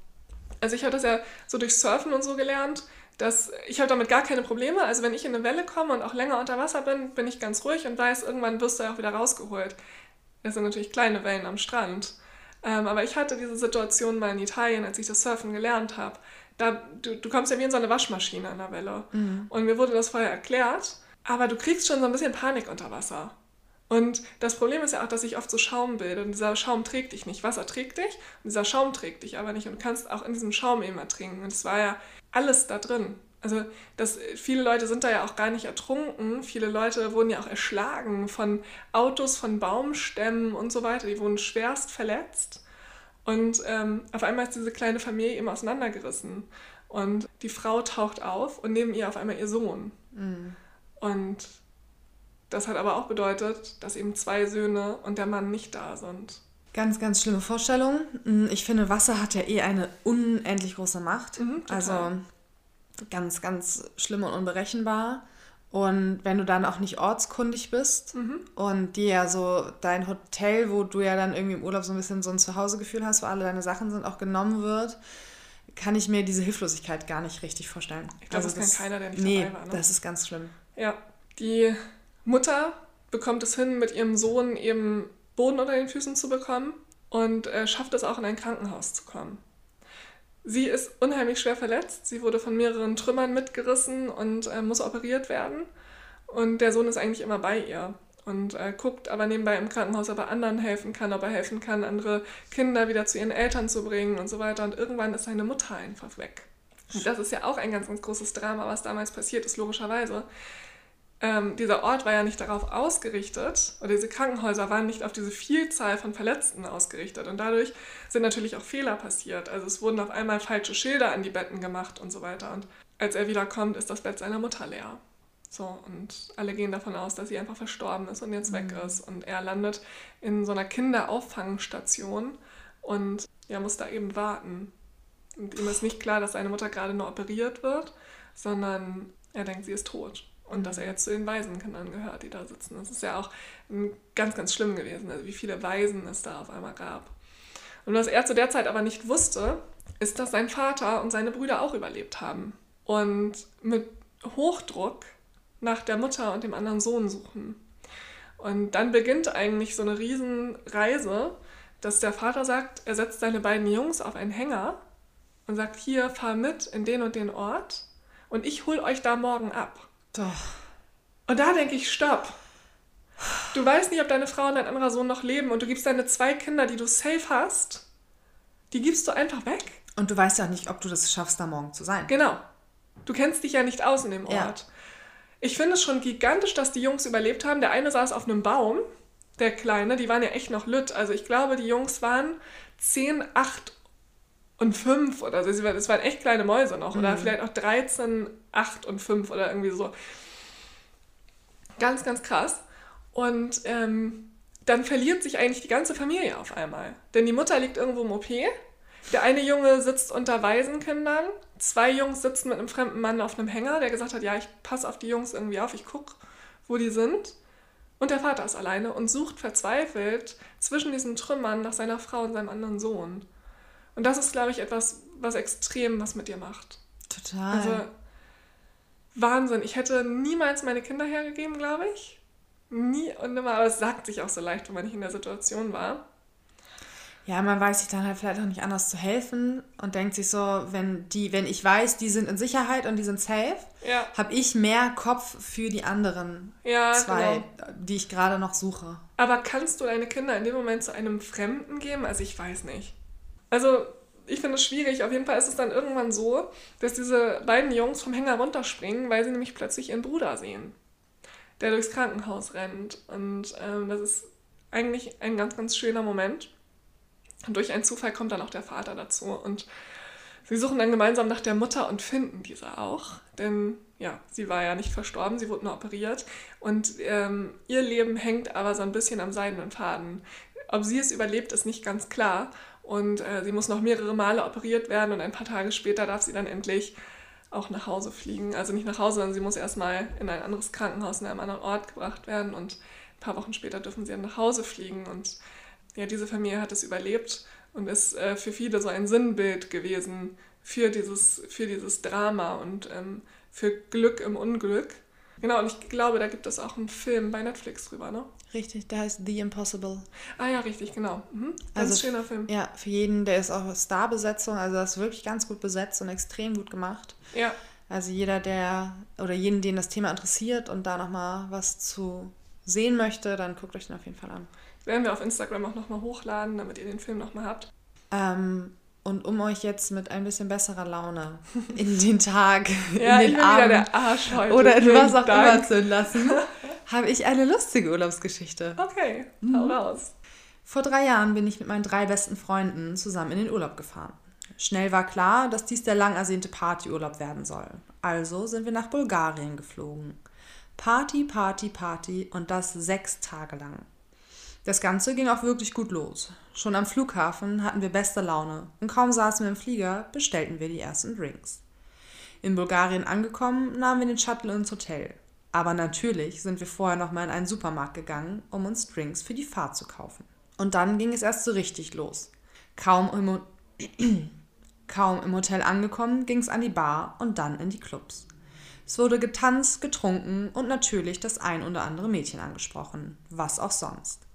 Also ich habe das ja so durch Surfen und so gelernt, dass ich habe damit gar keine Probleme. Also wenn ich in eine Welle komme und auch länger unter Wasser bin, bin ich ganz ruhig und weiß, irgendwann wirst du ja auch wieder rausgeholt. Das sind natürlich kleine Wellen am Strand. Ähm, aber ich hatte diese Situation mal in Italien, als ich das Surfen gelernt habe. Da, du, du kommst ja wie in so eine Waschmaschine an der Welle. Mhm. Und mir wurde das vorher erklärt, aber du kriegst schon so ein bisschen Panik unter Wasser. Und das Problem ist ja auch, dass sich oft so Schaum bildet und dieser Schaum trägt dich nicht. Wasser trägt dich und dieser Schaum trägt dich aber nicht und du kannst auch in diesem Schaum immer trinken. Und es war ja alles da drin. Also das, viele Leute sind da ja auch gar nicht ertrunken. Viele Leute wurden ja auch erschlagen von Autos, von Baumstämmen und so weiter. Die wurden schwerst verletzt. Und ähm, auf einmal ist diese kleine Familie eben auseinandergerissen. Und die Frau taucht auf und neben ihr auf einmal ihr Sohn. Mhm. Und das hat aber auch bedeutet, dass eben zwei Söhne und der Mann nicht da sind. Ganz, ganz schlimme Vorstellung. Mm, ich finde, Wasser hat ja eh eine unendlich große Macht. Mhm, also ganz, ganz schlimm und unberechenbar. Und wenn du dann auch nicht ortskundig bist mhm. und dir ja so dein Hotel, wo du ja dann irgendwie im Urlaub so ein bisschen so ein Zuhausegefühl hast, wo alle deine Sachen sind, auch genommen wird, kann ich mir diese Hilflosigkeit gar nicht richtig vorstellen. Ich glaube, also das kann keiner, der nicht nee, dabei war. Ne? das ist ganz schlimm. Ja, die Mutter bekommt es hin, mit ihrem Sohn eben Boden unter den Füßen zu bekommen und äh, schafft es auch in ein Krankenhaus zu kommen. Sie ist unheimlich schwer verletzt. Sie wurde von mehreren Trümmern mitgerissen und äh, muss operiert werden. Und der Sohn ist eigentlich immer bei ihr und äh, guckt aber nebenbei im Krankenhaus, ob er anderen helfen kann, ob er helfen kann, andere Kinder wieder zu ihren Eltern zu bringen und so weiter. Und irgendwann ist seine Mutter einfach weg. Und das ist ja auch ein ganz, ganz großes Drama, was damals passiert ist, logischerweise ähm, dieser Ort war ja nicht darauf ausgerichtet, oder diese Krankenhäuser waren nicht auf diese Vielzahl von Verletzten ausgerichtet. Und dadurch sind natürlich auch Fehler passiert. Also es wurden auf einmal falsche Schilder an die Betten gemacht und so weiter. Und als er wiederkommt, ist das Bett seiner Mutter leer. So, und alle gehen davon aus, dass sie einfach verstorben ist und jetzt mhm. weg ist. Und er landet in so einer Kinderauffangstation und er muss da eben warten. Und ihm ist nicht klar, dass seine Mutter gerade nur operiert wird, sondern er denkt, sie ist tot und dass er jetzt zu den Waisenkindern gehört, die da sitzen. Das ist ja auch ganz, ganz schlimm gewesen, also wie viele Waisen es da auf einmal gab. Und was er zu der Zeit aber nicht wusste, ist, dass sein Vater und seine Brüder auch überlebt haben und mit Hochdruck nach der Mutter und dem anderen Sohn suchen. Und dann beginnt eigentlich so eine Riesenreise, dass der Vater sagt, er setzt seine beiden Jungs auf einen Hänger und sagt, hier, fahr mit in den und den Ort und ich hol euch da morgen ab. Doch. Und da denke ich, stopp. Du weißt nicht, ob deine Frau und dein anderer Sohn noch leben und du gibst deine zwei Kinder, die du safe hast, die gibst du einfach weg. Und du weißt ja nicht, ob du das schaffst, da morgen zu sein. Genau. Du kennst dich ja nicht aus in dem Ort. Ja. Ich finde es schon gigantisch, dass die Jungs überlebt haben. Der eine saß auf einem Baum, der Kleine, die waren ja echt noch lütt. Also ich glaube, die Jungs waren 10, 8 und 5 oder so. Das waren echt kleine Mäuse noch. Mhm. Oder vielleicht auch 13, 8 und 5 oder irgendwie so. Ganz, ganz krass. Und ähm, dann verliert sich eigentlich die ganze Familie auf einmal. Denn die Mutter liegt irgendwo im OP. Der eine Junge sitzt unter Waisenkindern. Zwei Jungs sitzen mit einem fremden Mann auf einem Hänger, der gesagt hat, ja, ich passe auf die Jungs irgendwie auf, ich gucke, wo die sind. Und der Vater ist alleine und sucht verzweifelt zwischen diesen Trümmern nach seiner Frau und seinem anderen Sohn. Und das ist, glaube ich, etwas, was extrem was mit dir macht. Total. Also Wahnsinn. Ich hätte niemals meine Kinder hergegeben, glaube ich. Nie und nimmer, aber es sagt sich auch so leicht, wenn man nicht in der Situation war. Ja, man weiß sich dann halt vielleicht auch nicht anders zu helfen und denkt sich so, wenn die, wenn ich weiß, die sind in Sicherheit und die sind safe, ja. habe ich mehr Kopf für die anderen ja, zwei, genau. die ich gerade noch suche. Aber kannst du deine Kinder in dem Moment zu einem Fremden geben? Also ich weiß nicht. Also ich finde es schwierig. Auf jeden Fall ist es dann irgendwann so, dass diese beiden Jungs vom Hänger runterspringen, weil sie nämlich plötzlich ihren Bruder sehen, der durchs Krankenhaus rennt. Und ähm, das ist eigentlich ein ganz, ganz schöner Moment. Und durch einen Zufall kommt dann auch der Vater dazu. Und sie suchen dann gemeinsam nach der Mutter und finden diese auch. Denn ja, sie war ja nicht verstorben, sie wurde nur operiert. Und ähm, ihr Leben hängt aber so ein bisschen am seidenen Faden. Ob sie es überlebt, ist nicht ganz klar. Und äh, sie muss noch mehrere Male operiert werden und ein paar Tage später darf sie dann endlich auch nach Hause fliegen. Also nicht nach Hause, sondern sie muss erstmal in ein anderes Krankenhaus in einem anderen Ort gebracht werden und ein paar Wochen später dürfen sie dann nach Hause fliegen. Und ja, diese Familie hat es überlebt und ist äh, für viele so ein Sinnbild gewesen für dieses, für dieses Drama und ähm, für Glück im Unglück. Genau, und ich glaube, da gibt es auch einen Film bei Netflix drüber, ne? Richtig, der heißt The Impossible. Ah ja, richtig, genau. Mhm. Ganz also, schöner Film. Ja, für jeden, der ist auch Starbesetzung, also das ist wirklich ganz gut besetzt und extrem gut gemacht. Ja. Also jeder, der, oder jeden, den das Thema interessiert und da nochmal was zu sehen möchte, dann guckt euch den auf jeden Fall an werden wir auf Instagram auch nochmal hochladen, damit ihr den Film nochmal habt. Ähm, und um euch jetzt mit ein bisschen besserer Laune in den Tag, ja, in den Abend oder in was auch Dank. immer zu entlassen, habe ich eine lustige Urlaubsgeschichte. Okay, hau mhm. raus. Vor drei Jahren bin ich mit meinen drei besten Freunden zusammen in den Urlaub gefahren. Schnell war klar, dass dies der lang ersehnte Partyurlaub werden soll. Also sind wir nach Bulgarien geflogen. Party, Party, Party und das sechs Tage lang. Das Ganze ging auch wirklich gut los. Schon am Flughafen hatten wir beste Laune und kaum saßen wir im Flieger, bestellten wir die ersten Drinks. In Bulgarien angekommen, nahmen wir den Shuttle ins Hotel. Aber natürlich sind wir vorher nochmal in einen Supermarkt gegangen, um uns Drinks für die Fahrt zu kaufen. Und dann ging es erst so richtig los. Kaum im, Kaum im Hotel angekommen, ging es an die Bar und dann in die Clubs. Es wurde getanzt, getrunken und natürlich das ein oder andere Mädchen angesprochen. Was auch sonst.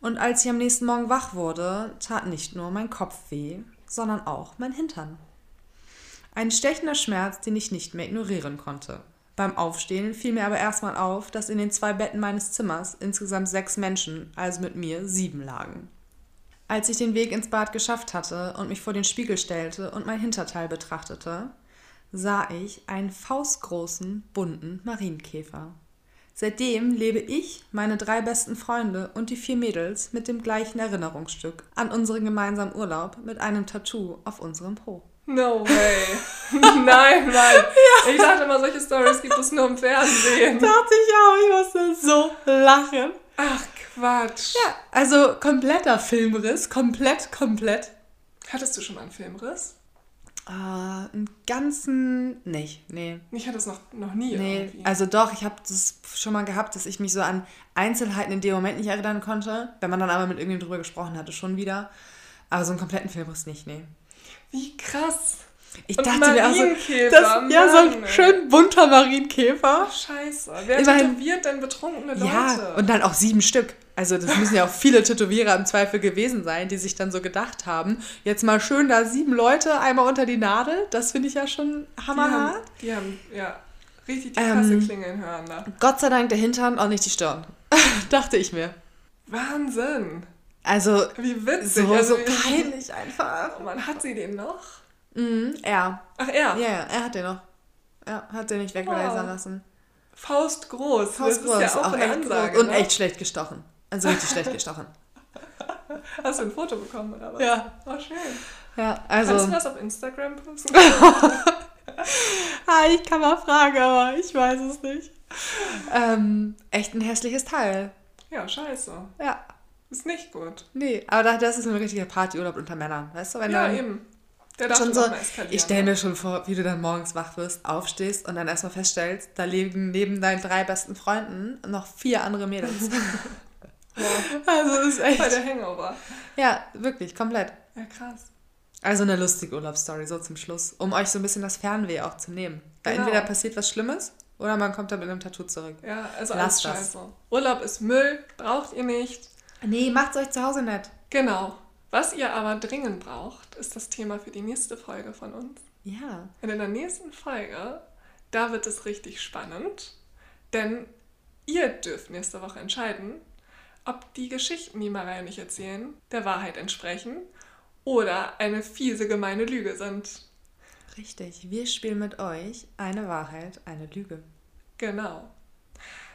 Und als ich am nächsten Morgen wach wurde, tat nicht nur mein Kopf weh, sondern auch mein Hintern. Ein stechender Schmerz, den ich nicht mehr ignorieren konnte. Beim Aufstehen fiel mir aber erstmal auf, dass in den zwei Betten meines Zimmers insgesamt sechs Menschen, also mit mir sieben lagen. Als ich den Weg ins Bad geschafft hatte und mich vor den Spiegel stellte und mein Hinterteil betrachtete, sah ich einen faustgroßen, bunten Marienkäfer. Seitdem lebe ich, meine drei besten Freunde und die vier Mädels mit dem gleichen Erinnerungsstück an unseren gemeinsamen Urlaub mit einem Tattoo auf unserem Po. No way. Nein, Mann. Ja. Ich dachte immer, solche Stories gibt es nur im Fernsehen. Dachte ich auch, ich musste so lachen. Ach, Quatsch. Ja, also kompletter Filmriss. Komplett, komplett. Hattest du schon mal einen Filmriss? Äh, einen ganzen. nicht, nee. Ich hatte es noch, noch nie. Nee, irgendwie. also doch, ich habe das schon mal gehabt, dass ich mich so an Einzelheiten in dem Moment nicht erinnern konnte. Wenn man dann aber mit irgendjemandem drüber gesprochen hatte, schon wieder. Aber so einen kompletten Filmriss nicht, nee. Wie krass. Ich Und dachte mir auch so, das, ja, so ein schön bunter Marienkäfer. Scheiße. Wer Immerhin, tätowiert denn betrunkene Leute? Ja, und dann auch sieben Stück. Also das müssen ja auch viele Tätowierer im Zweifel gewesen sein, die sich dann so gedacht haben, jetzt mal schön da sieben Leute einmal unter die Nadel. Das finde ich ja schon hammerhart. Die haben, die haben ja, richtig die krasse ähm, Klinge in Hören da. Gott sei Dank der Hintern, auch nicht die Stirn. Dachte ich mir. Wahnsinn. Also, wie witzig. So, also, so peinlich einfach. Oh man, hat sie den noch? Mhm, er. Ach, er? Ja, ja, er hat den noch. Er hat den nicht weglasern wow. lassen. Faust groß. Faust das groß. ist ja auch, auch eine Ansage. Und ne? echt schlecht gestochen. Also richtig schlecht gestochen. Hast du ein Foto bekommen, oder was? Ja. Oh, schön. Ja, also. Kannst du das auf Instagram posten? ah, ich kann mal fragen, aber ich weiß es nicht. Ähm, echt ein hässliches Teil. Ja, scheiße. Ja. Ist nicht gut. Nee, aber das ist ein richtiger Partyurlaub unter Männern, weißt du? Wenn ja, dann, eben. Der darf schon so, ich stelle mir schon vor, wie du dann morgens wach wirst, aufstehst und dann erstmal feststellst, da leben neben deinen drei besten Freunden noch vier andere Mädels. Ja. Also ist echt. Bei der Hangover. Ja, wirklich, komplett. Ja, krass. Also eine lustige Urlaubsstory, so zum Schluss, um euch so ein bisschen das Fernweh auch zu nehmen. Weil genau. entweder passiert was Schlimmes oder man kommt dann mit einem Tattoo zurück. Ja, also Lasst alles scheiße. Urlaub ist Müll, braucht ihr nicht. Nee, macht's euch zu Hause nicht. Genau. Was ihr aber dringend braucht, ist das Thema für die nächste Folge von uns. Ja. Und in der nächsten Folge, da wird es richtig spannend, denn ihr dürft nächste Woche entscheiden, ob die Geschichten, die Maria und ich erzählen, der Wahrheit entsprechen oder eine fiese, gemeine Lüge sind. Richtig, wir spielen mit euch eine Wahrheit, eine Lüge. Genau.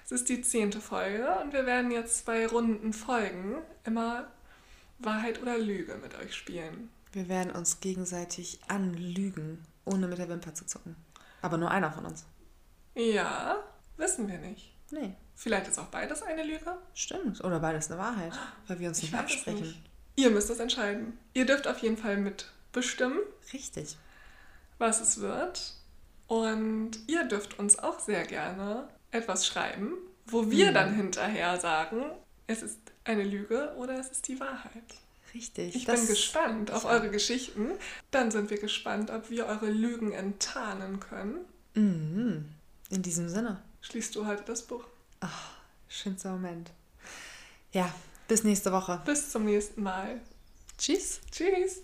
Es ist die zehnte Folge und wir werden jetzt bei runden Folgen immer Wahrheit oder Lüge mit euch spielen. Wir werden uns gegenseitig anlügen, ohne mit der Wimper zu zucken. Aber nur einer von uns. Ja, wissen wir nicht. Nee. Vielleicht ist auch beides eine Lüge. Stimmt, oder beides eine Wahrheit, weil wir uns nicht absprechen. Nicht. Ihr müsst das entscheiden. Ihr dürft auf jeden Fall mitbestimmen. Richtig. Was es wird. Und ihr dürft uns auch sehr gerne etwas schreiben, wo wir hm. dann hinterher sagen, es ist eine Lüge oder es ist die Wahrheit. Richtig. Ich bin gespannt auf eure Geschichten. Dann sind wir gespannt, ob wir eure Lügen enttarnen können. Mhm. In diesem Sinne. Schließt du heute das Buch? Ach, schönster Moment. Ja, bis nächste Woche. Bis zum nächsten Mal. Tschüss. Tschüss.